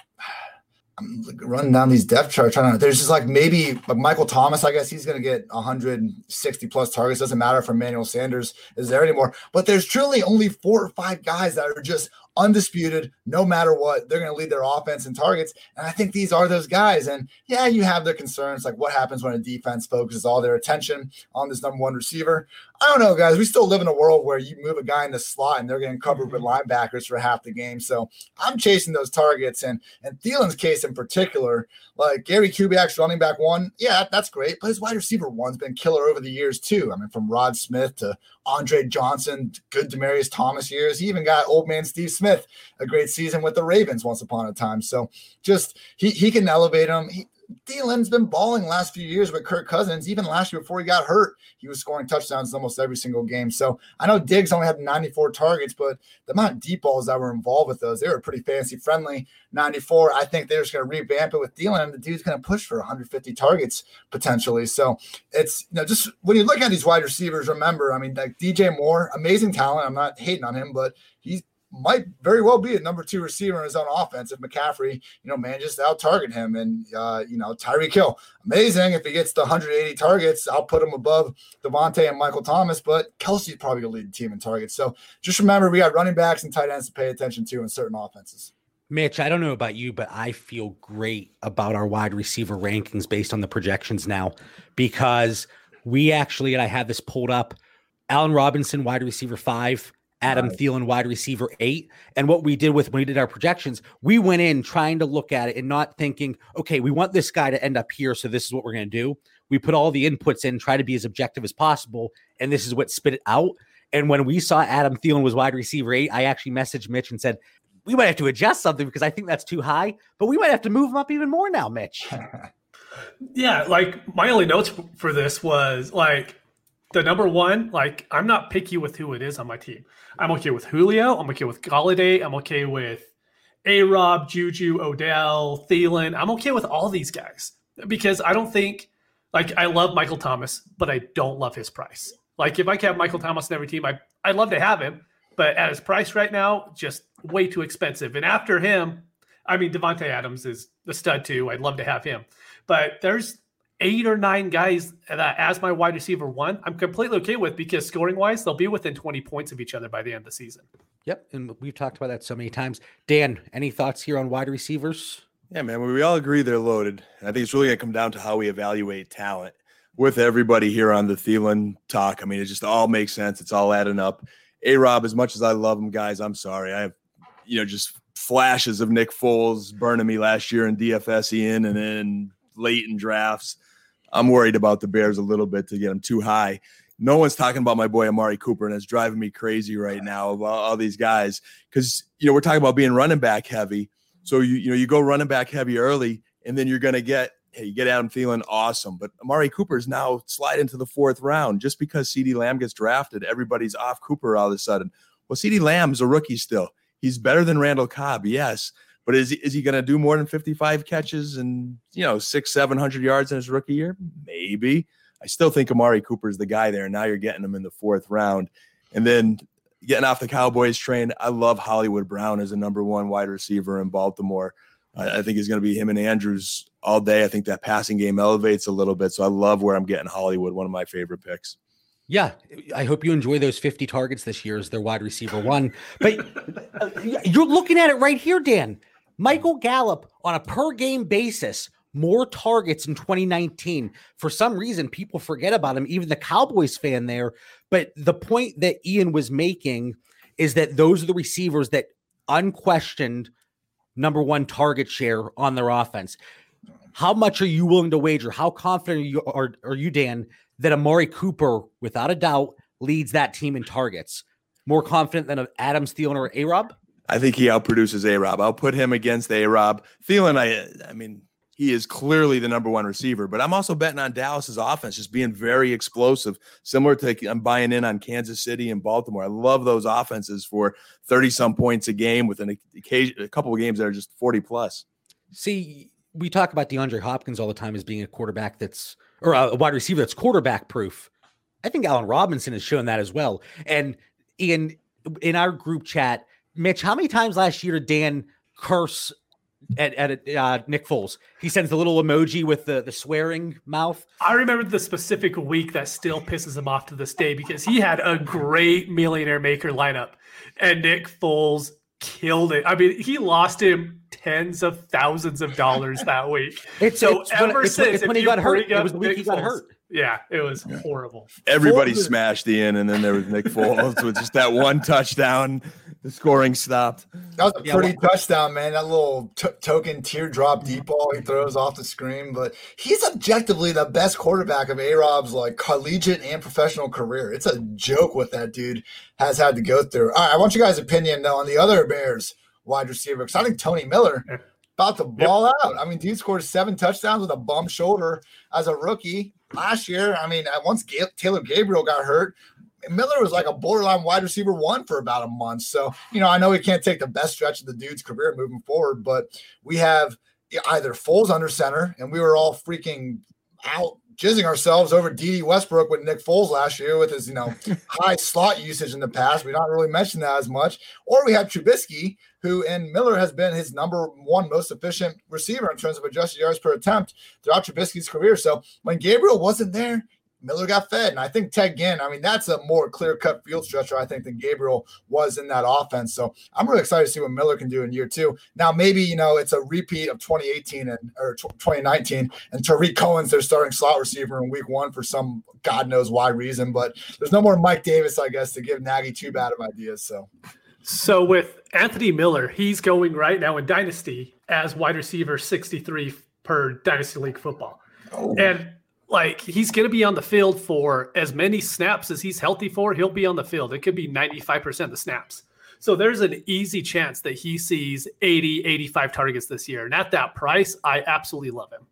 I'm running down these depth charts. Trying to, there's just like maybe like Michael Thomas. I guess he's going to get 160 plus targets. Doesn't matter if Emmanuel Sanders is there anymore. But there's truly only four or five guys that are just undisputed, no matter what. They're going to lead their offense in targets. And I think these are those guys. And yeah, you have the concerns like what happens when a defense focuses all their attention on this number one receiver. I don't know, guys. We still live in a world where you move a guy in the slot and they're getting covered with mm-hmm. linebackers for half the game. So I'm chasing those targets. And and Thielen's case in particular, like Gary Kubiak's running back one, yeah, that's great. But his wide receiver one's been killer over the years too. I mean, from Rod Smith to Andre Johnson, good Demaryius Thomas years. He even got old man Steve Smith a great season with the Ravens once upon a time. So just he he can elevate him. He, Thielen's been balling last few years with Kirk Cousins. Even last year before he got hurt, he was scoring touchdowns almost every single game. So I know Diggs only had 94 targets, but the amount of deep balls that were involved with those, they were pretty fancy friendly. 94. I think they're just going to revamp it with Thielen. The dude's going to push for 150 targets potentially. So it's you know just when you look at these wide receivers, remember, I mean, like DJ Moore, amazing talent. I'm not hating on him, but he's might very well be a number two receiver in his own offense if McCaffrey, you know, manages to out target him. And, uh, you know, Tyreek Hill, amazing. If he gets the 180 targets, I'll put him above Davante and Michael Thomas, but Kelce's probably going to lead the team in targets. So just remember, we got running backs and tight ends to pay attention to in certain offenses. Mitch, I don't know about you, but I feel great about our wide receiver rankings based on the projections now because we actually, and I have this pulled up Allen Robinson, wide receiver five, Adam right. Thielen, wide receiver eight. And what we did with when we did our projections, we went in trying to look at it and not thinking, okay, we want this guy to end up here. So this is what we're going to do. We put all the inputs in, try to be as objective as possible. And this is what spit it out. And when we saw Adam Thielen was wide receiver eight, I actually messaged Mitch and said, we might have to adjust something because I think that's too high, but we might have to move him up even more now, Mitch. yeah, like my only notes for this was like the number one, like I'm not picky with who it is on my team. I'm okay with Julio. I'm okay with Golladay. I'm okay with A Rob, Juju, Odell, Thielen. I'm okay with all these guys because I don't think like I love Michael Thomas, but I don't love his price. Like if I could have Michael Thomas in every team, I I'd love to have him, but at his price right now, just way too expensive. And after him, I mean Davante Adams is the stud too. I'd love to have him, but there's eight or nine guys that as my wide receiver one, I'm completely okay with because scoring wise, they'll be within 20 points of each other by the end of the season. Yep. And we've talked about that so many times. Dan, any thoughts here on wide receivers? Yeah, man. We all agree they're loaded. I think it's really going to come down to how we evaluate talent with everybody here on the Thielen talk. I mean, it just all makes sense. It's all adding up. A Rob, as much as I love him, guys, I'm sorry. I have, you know, just flashes of Nick Foles burning me last year in DFS Ian and then late in drafts. I'm worried about the Bears a little bit to get them too high. No one's talking about my boy Amari Cooper, and it's driving me crazy right now about all these guys because you know we're talking about being running back heavy. So you you know you go running back heavy early, and then you're going to get hey you get Adam Thielen, awesome. But Amari Cooper's now slide into the fourth round just because CeeDee Lamb gets drafted. Everybody's off Cooper all of a sudden. Well, CeeDee Lamb's a rookie still. He's better than Randall Cobb, yes, but is he, is he going to do more than 55 catches and you know six, seven hundred yards in his rookie year? Maybe. I still think Amari Cooper is the guy there. And now you're getting him in the fourth round, and then getting off the Cowboys train. I love Hollywood Brown as a number one wide receiver in Baltimore. I, I think he's going to be him and Andrews all day. I think that passing game elevates a little bit, so I love where I'm getting Hollywood. One of my favorite picks. Yeah, I hope you enjoy those 50 targets this year as their wide receiver one. But you're looking at it right here, Dan. Michael Gallup on a per game basis, more targets in 2019. For some reason, people forget about him, even the Cowboys fan there. But the point that Ian was making is that those are the receivers that unquestioned number one target share on their offense. How much are you willing to wager? How confident are you, are, are you Dan, that Amari Cooper, without a doubt, leads that team in targets? More confident than Adams, Thielen, or A Rob? I think he outproduces A Rob. I'll put him against A Rob. Thielen, I, I mean, he is clearly the number one receiver, but I'm also betting on Dallas's offense just being very explosive, similar to I'm buying in on Kansas City and Baltimore. I love those offenses for 30 some points a game with an occasion, a couple of games that are just 40 plus. See, we talk about DeAndre Hopkins all the time as being a quarterback that's or a wide receiver that's quarterback proof. I think Allen Robinson has shown that as well. And in in our group chat, Mitch, how many times last year did Dan curse at, at uh, Nick Foles? He sends the little emoji with the, the swearing mouth. I remember the specific week that still pisses him off to this day because he had a great millionaire maker lineup and Nick Foles killed it. I mean, he lost him tens of thousands of dollars that week. It's, so it's ever when, since, it's when he got hurt, it was the week Nick he got Foles, hurt. Yeah, it was horrible. Everybody Foles is- smashed Ian, and then there was Nick Foles with just that one touchdown. The scoring stopped. That was a Yeah, pretty touchdown, man. That little t- token teardrop deep ball he throws off the screen. But he's objectively the best quarterback of A Rob's like collegiate and professional career. It's a joke what that dude has had to go through. All right, I want you guys' opinion though on the other Bears wide receiver because I think Tony Miller about to ball out. I mean, dude scored seven touchdowns with a bum shoulder as a rookie last year. I mean, uh, once Ga- Taylor Gabriel got hurt, Miller was like a borderline wide receiver one for about a month. So, you know, I know we can't take the best stretch of the dude's career moving forward, but we have either Foles under center, and we were all freaking out jizzing ourselves over Dede Westbrook with Nick Foles last year with his, you know, high slot usage in the past. We don't really mention that as much. Or we have Trubisky, who and Miller has been his number one most efficient receiver in terms of adjusted yards per attempt throughout Trubisky's career. So when Gabriel wasn't there, Miller got fed. And I think Ted Ginn, I mean, that's a more clear cut field stretcher, I think, than Gabriel was in that offense. So I'm really excited to see what Miller can do in year two. Now, maybe, you know, it's a repeat of 2018 and or 2019, and Tarik Cohen's their starting slot receiver in week one for some God knows why reason. But there's no more Mike Davis, I guess, to give Nagy too bad of ideas. So So with Anthony Miller, he's going right now in Dynasty as wide receiver 63 per Dynasty League football. oh, And like he's going to be on the field for as many snaps as he's healthy for, he'll be on the field. It could be 95% of the snaps. So there's an easy chance that he sees 80, 85 targets this year. And at that price, I absolutely love him.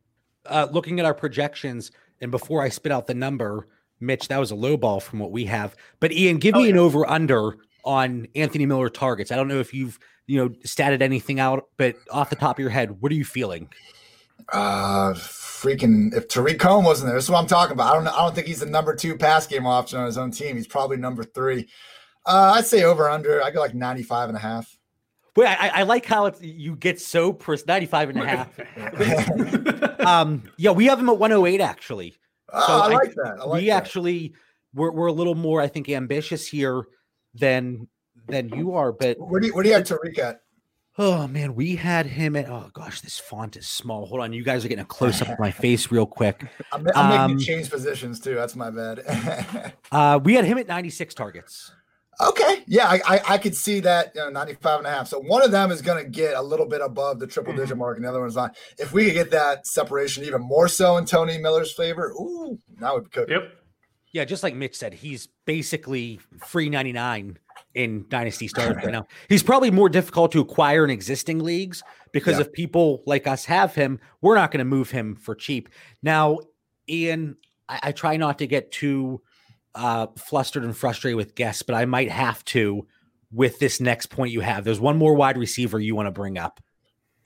uh, looking at our projections, and before I spit out the number, Mitch, that was a low ball from what we have. But Ian, give Oh, me an over under on Anthony Miller targets. I don't know if you've you know statted anything out, but off the top of your head, what are you feeling? Uh, freaking if Tarik Cohen wasn't there, this is what I'm talking about. I don't know. I don't think he's the number two pass game option on his own team. He's probably number three. Uh, I'd say over under. I go like 95 and a half. Wait, I, I like how it's, you get so pers- 95 and a half. Um, yeah, we have him at 108 actually. Oh, So I I- like that. I like we that. actually we're, we're a little more, I think, ambitious here than than you are. But Where do you, where do you have Tarik at? Oh man, we had him at oh gosh, this font is small. Hold on, you guys are getting a close up of my face real quick. I'm, I'm making Um, you change positions too. That's my bad. Uh, we had him at 96 targets. okay. Yeah, I, I, I could see that, you know, 95 and a half. So one of them is going to get a little bit above the triple digit mark, and the other one's not. If we could get that separation even more so in Tony Miller's favor, ooh, now we'd be cooking. yep. Yeah, just like Mitch said, he's basically free 99 in Dynasty Stars right now. He's probably more difficult to acquire in existing leagues because Yeah. if people like us have him, we're not going to move him for cheap. Now, Ian, I, I try not to get too uh, flustered and frustrated with guests, but I might have to with this next point you have. There's one more wide receiver you want to bring up.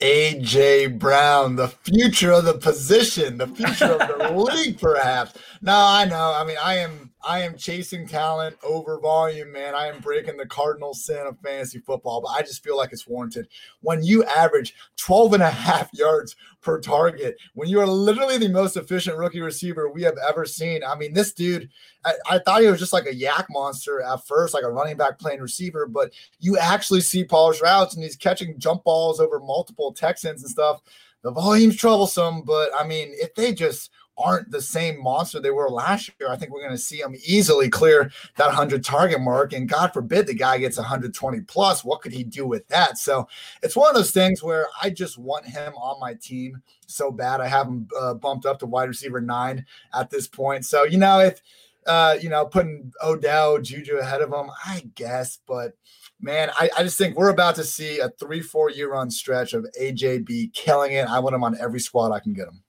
AJ Brown, the future of the position, the future of the league, perhaps. No, I know. I mean, I am I am chasing talent over volume, man. I am breaking the cardinal sin of fantasy football, but I just feel like it's warranted. When you average 12 and a half yards per target, when you are literally the most efficient rookie receiver we have ever seen. I mean, this dude, I, I thought he was just like a YAC monster at first, like a running back playing receiver, but you actually see polished routes and he's catching jump balls over multiple Texans and stuff. The volume's troublesome, but I mean, if they just aren't the same monster they were last year, I think we're going to see them easily clear that 100 target mark. And God forbid the guy gets 120 plus. What could he do with that? So it's one of those things where I just want him on my team so bad. I have him uh, bumped up to wide receiver nine at this point. So, you know, if, uh, you know, putting Odell, Juju ahead of him, I guess, but man, I, I just think we're about to see a three, four year run stretch of AJB killing it. I want him on every squad I can get him.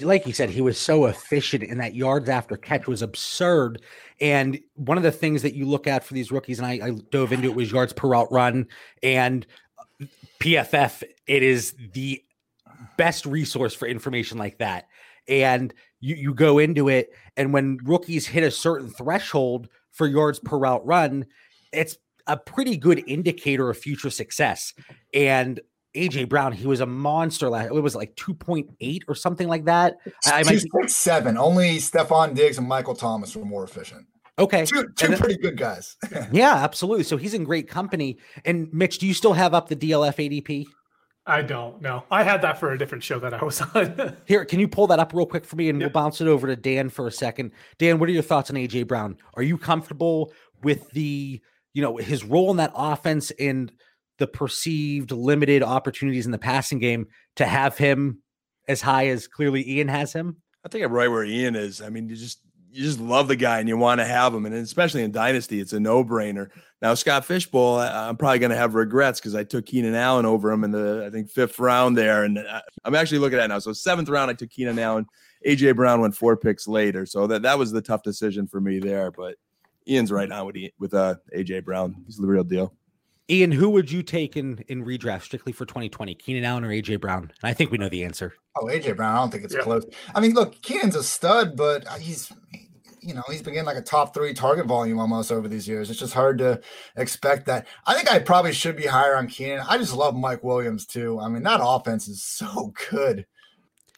Like you said, he was so efficient and that yards after catch was absurd. And one of the things that you look at for these rookies, and I, I dove into it, was yards per route run and PFF. It is the best resource for information like that. And you, you go into it, and when rookies hit a certain threshold for yards per route run, it's a pretty good indicator of future success. And AJ Brown, he was a monster last. It was like two point eight or something like that. I Two, might six, seven. Only Stefon Diggs and Michael Thomas were more efficient. okay. Two, two And then- pretty good guys. Yeah, absolutely. So he's in great company. And Mitch, do you still have up the DLF ADP? I don't know. I had that for a different show that I was on. Here, can you pull that up real quick for me and yep. we'll bounce it over to Dan for a second. Dan, what are your thoughts on AJ Brown? Are you comfortable with the, you know, his role in that offense and the perceived limited opportunities in the passing game to have him as high as clearly Ian has him? I think I'm right where Ian is. I mean, you just you just love the guy and you want to have him, and especially in Dynasty, it's a no brainer. Now Scott Fish Bowl, I, am probably going to have regrets because I took Keenan Allen over him in the I think fifth round there, and I, I'm actually looking at now. So seventh round, I took Keenan Allen. AJ Brown went four picks later, so that that was the tough decision for me there. But Ian's right now with with uh, AJ Brown. He's the real deal. Ian, who would you take in in redraft strictly for 2020? Keenan Allen or AJ Brown? And I think we know the answer. Oh, AJ Brown. I don't think it's yeah. close. I mean, look, Keenan's a stud, but he's you know he's been getting like a top three target volume almost over these years. It's just hard to expect that. I think I probably should be higher on Keenan. I just love Mike Williams too. I mean, that offense is so good.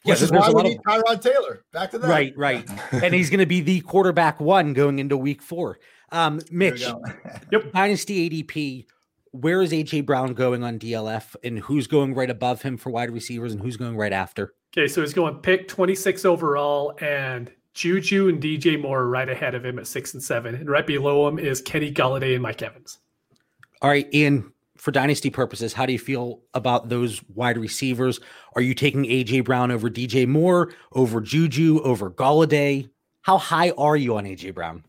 Which yeah, is why we need of... Tyrod Taylor. Back to that. Right, right. and he's going to be the quarterback one going into week four. Um, Mitch, yep. Dynasty ADP where is AJ Brown going on DLF and who's going right above him for wide receivers and who's going right after? Okay, so he's going pick 26 overall and Juju and DJ Moore right ahead of him at six and seven. And right below him is Kenny Golladay and Mike Evans. All right, Ian, for dynasty purposes, how do you feel about those wide receivers? Are you taking AJ Brown over DJ Moore, over Juju, over Golladay? How high are you on AJ Brown?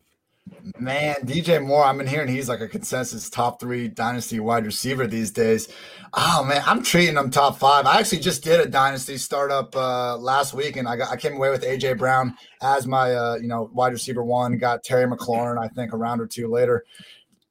Man, DJ Moore, I'm in here and he's like a consensus top three dynasty wide receiver these days. Oh man, I'm treating him top five. I actually just did a dynasty startup uh, last week, and I got I came away with AJ Brown as my uh, you know wide receiver one. Got Terry McLaurin, I think, a round or two later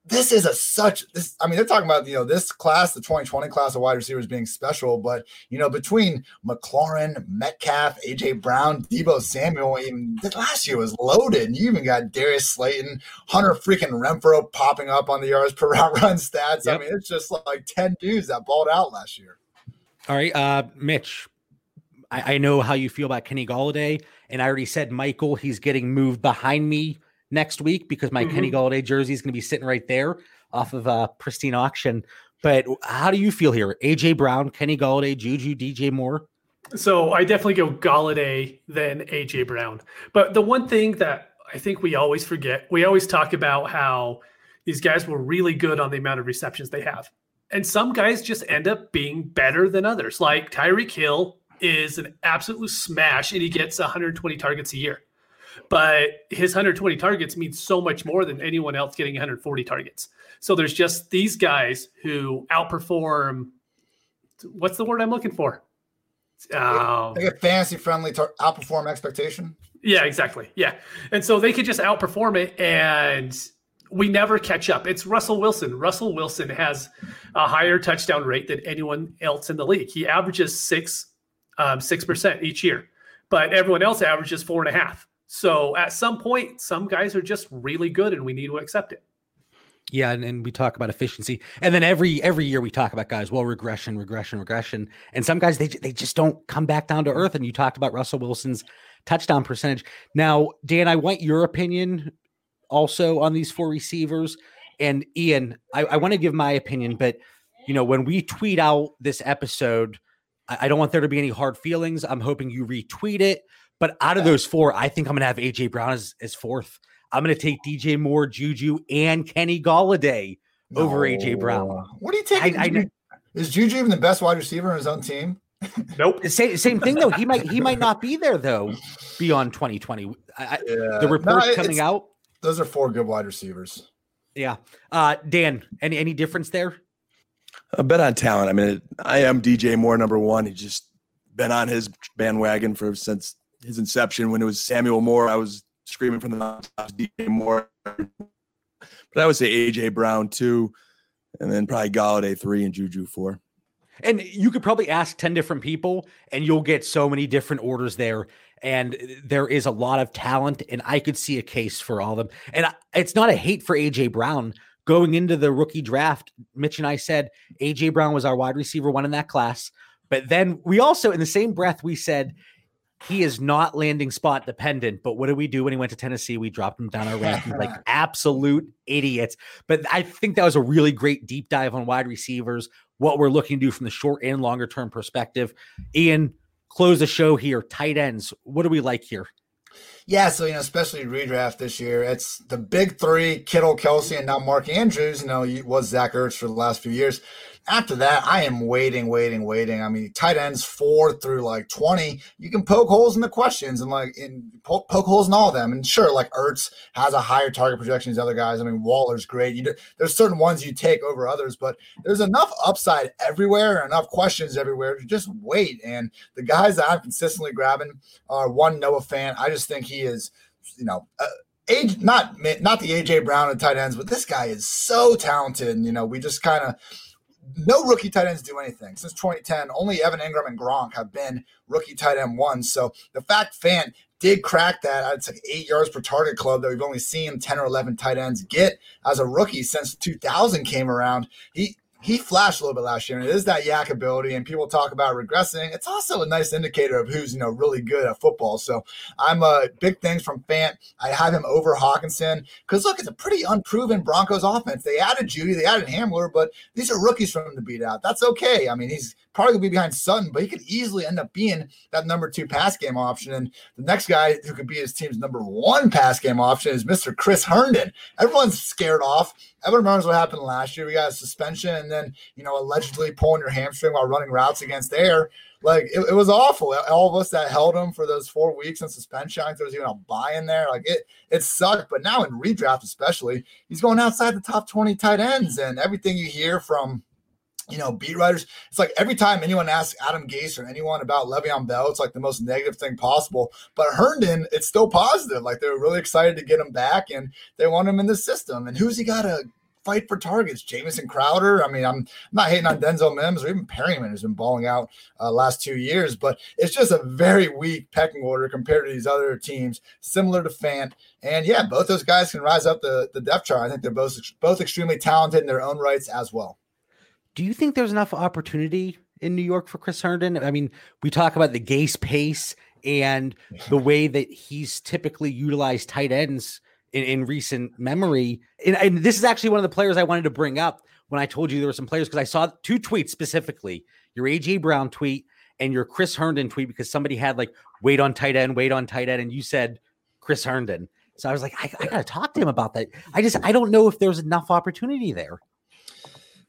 this is a such this i mean they're talking about you know this class the 2020 class of wide receivers being special but you know between mclaurin metcalf aj brown deebo samuel even last year was loaded and you even got darius slayton hunter freaking renfrow popping up on the yards per route run stats yep. i mean it's just like 10 dudes that balled out last year all right uh mitch I, I know how you feel about kenny golladay and i already said michael he's getting moved behind me next week because my mm-hmm. Kenny Golladay jersey is going to be sitting right there off of a pristine auction. But how do you feel here? AJ Brown, Kenny Golladay, Juju, DJ Moore. So I definitely go Golladay than AJ Brown. But the one thing that I think we always forget, we always talk about how these guys were really good on the amount of receptions they have. And some guys just end up being better than others. Like Tyreek Hill is an absolute smash and he gets 120 targets a year but his 120 targets means so much more than anyone else getting 140 targets. So there's just these guys who outperform. What's the word I'm looking for? Um, they get fantasy friendly to outperform expectation. Yeah, exactly. Yeah, and so they could just outperform it, and we never catch up. It's Russell Wilson. Russell Wilson has a higher touchdown rate than anyone else in the league. He averages six um, six percent each year, but everyone else averages four and a half. So at some point, some guys are just really good and we need to accept it. Yeah, and, and we talk about efficiency, and then every every year we talk about guys. Well, regression, regression, regression, and some guys they they just don't come back down to earth. And you talked about Russell Wilson's touchdown percentage. Now, Dan, I want your opinion also on these four receivers. And Ian, I, I want to give my opinion, but you know, when we tweet out this episode, I, I don't want there to be any hard feelings. I'm hoping you retweet it but out of those four, I think I'm going to have AJ Brown as, as fourth. I'm going to take DJ Moore, Juju, and Kenny Golladay no. over AJ Brown. What are you taking? I, I, is Juju even the best wide receiver on his own team? Nope. Same, same thing though. He might he might not be there though beyond 2020. I, yeah. The reports no, coming out. Those are four good wide receivers. Yeah. Uh, Dan, any any difference there? A bet on talent. I mean, I am DJ Moore number one. He's just been on his bandwagon for since his inception when it was Samuel Moore. I was screaming from the DJ Moore. But I would say AJ Brown two, and then probably Golladay three and Juju four. And you could probably ask 10 different people and you'll get so many different orders there. And there is a lot of talent, and I could see a case for all of them. And it's not a hate for AJ Brown. Going into the rookie draft, Mitch and I said AJ Brown was our wide receiver one in that class. But then we also, in the same breath, we said he is not landing spot dependent. But what did we do when he went to Tennessee? We dropped him down our rankings like absolute idiots. But I think that was a really great deep dive on wide receivers. what we're looking to do from the short and longer term perspective. Ian, close the show here. Tight ends. What do we like here? Yeah, so you know, especially redraft this year, it's the big three: Kittle, Kelce, and now Mark Andrews. You know, was Zach Ertz for the last few years after that, I am waiting, waiting, waiting. I mean, tight ends four through like 20, you can poke holes in the questions and like in poke, poke holes in all of them. And sure, like Ertz has a higher target projection than other guys. I mean, Waller's great. You there's certain ones you take over others, but there's enough upside everywhere, enough questions everywhere to just wait. And the guys that I'm consistently grabbing are one Noah Fant. I just think he is, you know, uh, age not not the AJ Brown and tight ends, but this guy is so talented. And, you know, we just kind of no rookie tight ends do anything since 2010. Only Evan Engram and Gronk have been rookie tight end ones. So the fact Fant did crack that, uh, it's like eight yards per target club that we've only seen 10 or 11 tight ends get as a rookie since 2000 came around. He he flashed a little bit last year, and it is that YAC ability. And people talk about regressing. It's also a nice indicator of who's you know really good at football. So I'm a uh, big things from Fant. I have him over Hockenson because look, it's a pretty unproven Broncos offense. They added Jeudy, they added Hamler, but these are rookies him to beat out. That's okay. I mean, he's probably be behind Sutton, but he could easily end up being that number two pass game option. And the next guy who could be his team's number one pass game option is Mr. Chris Herndon. Everyone's scared off. Everyone remembers what happened last year. We got a suspension and then, you know, allegedly pulling your hamstring while running routes against air. Like it, it was awful. All of us that held him for those four weeks in suspension, there was even a buy in there. Like it, it sucked. But now in redraft, especially, he's going outside the top 20 tight ends. And everything you hear from you know, beat writers. It's like every time anyone asks Adam Gase or anyone about Le'Veon Bell, it's like the most negative thing possible. But Herndon, it's still positive. Like they're really excited to get him back and they want him in the system. And who's he got to fight for targets? Jamison Crowder. I mean, I'm, not hating on Denzel Mims or even Perriman, who's been balling out uh, last two years, but it's just a very weak pecking order compared to these other teams, similar to Fant. And yeah, both those guys can rise up the, the depth chart. I think they're both both extremely talented in their own rights as well. Do you think there's enough opportunity in New York for Chris Herndon? I mean, we talk about the Gase pace and the way that he's typically utilized tight ends in, in recent memory. And, and, this is actually one of the players I wanted to bring up when I told you there were some players because I saw two tweets specifically your AJ Brown tweet and your Chris Herndon tweet because somebody had like wait on tight end, wait on tight end, and you said Chris Herndon. So I was like, I, I got to talk to him about that. I just, I don't know if there's enough opportunity there.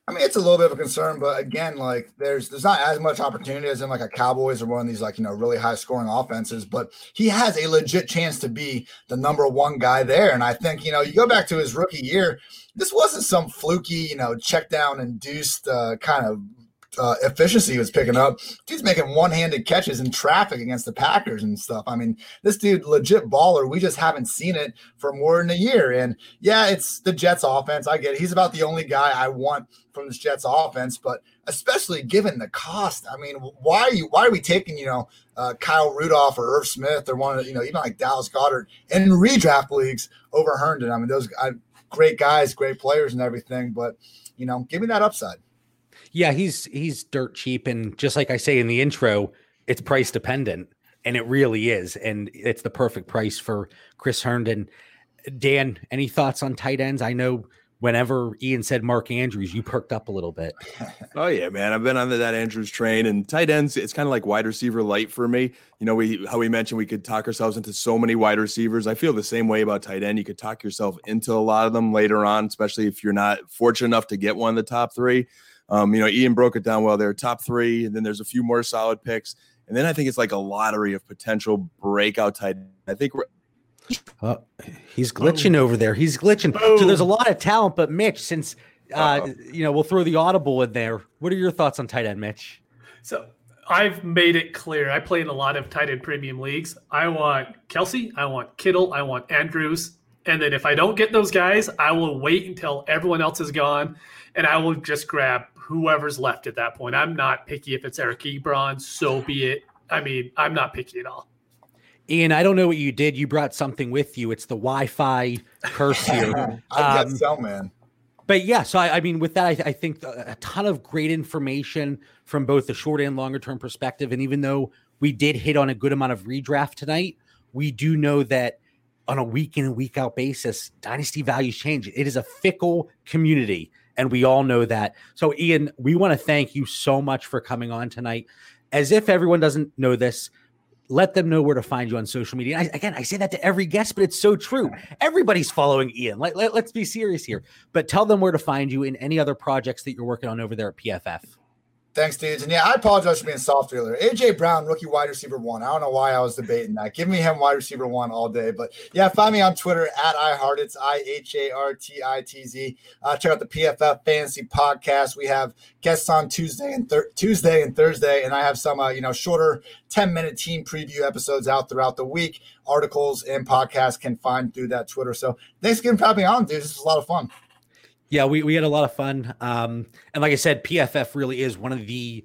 I mean, it's a little bit of a concern, but again, like there's there's not as much opportunity as in like a Cowboys or one of these like you know really high scoring offenses. But he has a legit chance to be the number one guy there. And I think you know you go back to his rookie year, this wasn't some fluky you know check down induced uh, kind of uh, efficiency was picking up. He's making one-handed catches in traffic against the Packers and stuff. I mean, this dude legit baller. We just haven't seen it for more than a year. And yeah, it's the Jets offense. I get it. He's about the only guy I want from this Jets offense, but especially given the cost. I mean, why are you why are we taking, you know, uh, Kyle Rudolph or Irv Smith or one of you know, even like Dallas Goedert in redraft leagues over Herndon? I mean, those I, great guys, great players and everything, but you know, give me that upside. Yeah, he's he's dirt cheap, and just like I say in the intro, it's price dependent, and it really is, and it's the perfect price for Chris Herndon. Dan, any thoughts on tight ends? I know whenever Ian said Mark Andrews, you perked up a little bit. oh yeah, man, I've been on that Andrews train, and tight ends. It's kind of like wide receiver light for me. You know, we how we mentioned we could talk ourselves into so many wide receivers. I feel the same way about tight end. You could talk yourself into a lot of them later on, especially if you're not fortunate enough to get one of the top three. Um, you know, Ian broke it down well there. Top three, and then there's a few more solid picks, and then I think it's like a lottery of potential breakout tight. I think we're. Uh, he's glitching over there. He's glitching. So there's a lot of talent, but Mitch, since uh, you know, we'll throw the audible in there. What are your thoughts on tight end, Mitch? So I've made it clear. I play in a lot of tight end premium leagues. I want Kelce. I want Kittle, I want Andrews, and then if I don't get those guys, I will wait until everyone else is gone, and I will just grab whoever's left at that point. I'm not picky if it's Eric Ebron, so be it. I mean, I'm not picky at all. Ian, I don't know what you did. You brought something with you. It's the Wi-Fi curse here. I um, so, man. But yeah, so I, I mean, with that, I, I, think a ton of great information from both the short and longer term perspective. And even though we did hit on a good amount of redraft tonight, we do know that on a week in and week out basis, dynasty values change. It is a fickle community And we all know that. So, Ian, we want to thank you so much for coming on tonight. As if everyone doesn't know this, let them know where to find you on social media. I, again, I say that to every guest, but it's so true. Everybody's following Ian. Let, let, let's be serious here. But tell them where to find you in any other projects that you're working on over there at PFF. Thanks, dudes. And yeah, I apologize for being soft earlier. AJ Brown, rookie wide receiver one. I don't know why I was debating that. Give me him wide receiver one all day. But yeah, find me on Twitter at iHeart. It's I H A R T I T Z. Uh, check out the PFF Fantasy Podcast. We have guests on Tuesday and thir- Tuesday and Thursday, and I have some uh, you know shorter ten minute team preview episodes out throughout the week. Articles and podcasts can find through that Twitter. So thanks again for having me on, dude. This a lot of fun. Yeah, we, we had a lot of fun. Um, and like I said, PFF really is one of the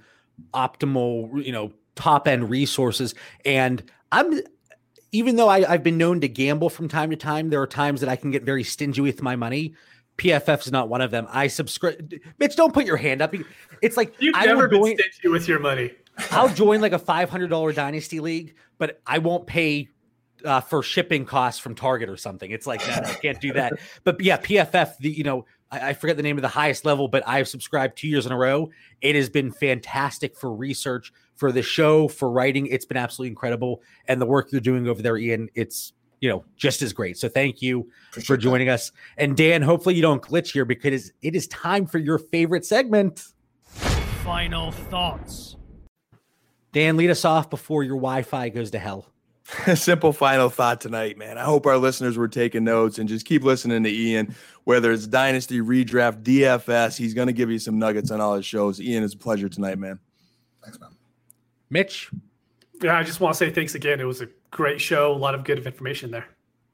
optimal, you know, top end resources. And I'm, even though I, I've been known to gamble from time to time, there are times that I can get very stingy with my money. PFF is not one of them. I subscribe. Mitch, don't put your hand up. It's like you've I never been join, stingy with your money. I'll join like a five hundred dollar dynasty league, but I won't pay uh, for shipping costs from Target or something. It's like that. I can't do that. But yeah, PFF. The you know I, I forget the name of the highest level, but I've subscribed two years in a row. It has been fantastic for research, for the show, for writing. It's been absolutely incredible. And the work you're doing over there, Ian, it's you know just as great. So thank you for, for joining that. us. And Dan, hopefully you don't glitch here because it is time for your favorite segment. Final thoughts. Dan, lead us off before your Wi-Fi goes to hell. simple final thought tonight, man. I hope our listeners were taking notes and just keep listening to Ian, whether it's Dynasty, Redraft, DFS. He's going to give you some nuggets on all his shows. Ian, it's a pleasure tonight, man. Thanks, man. Mitch? Yeah, I just want to say thanks again. It was a great show, a lot of good information there.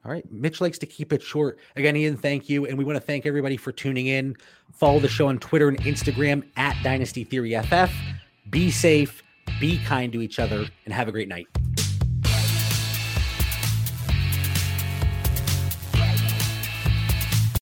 All right. Mitch likes to keep it short. Again, Ian, thank you. And we want to thank everybody for tuning in. Follow the show on Twitter and Instagram at Dynasty Theory FF. Be safe, be kind to each other, and have a great night.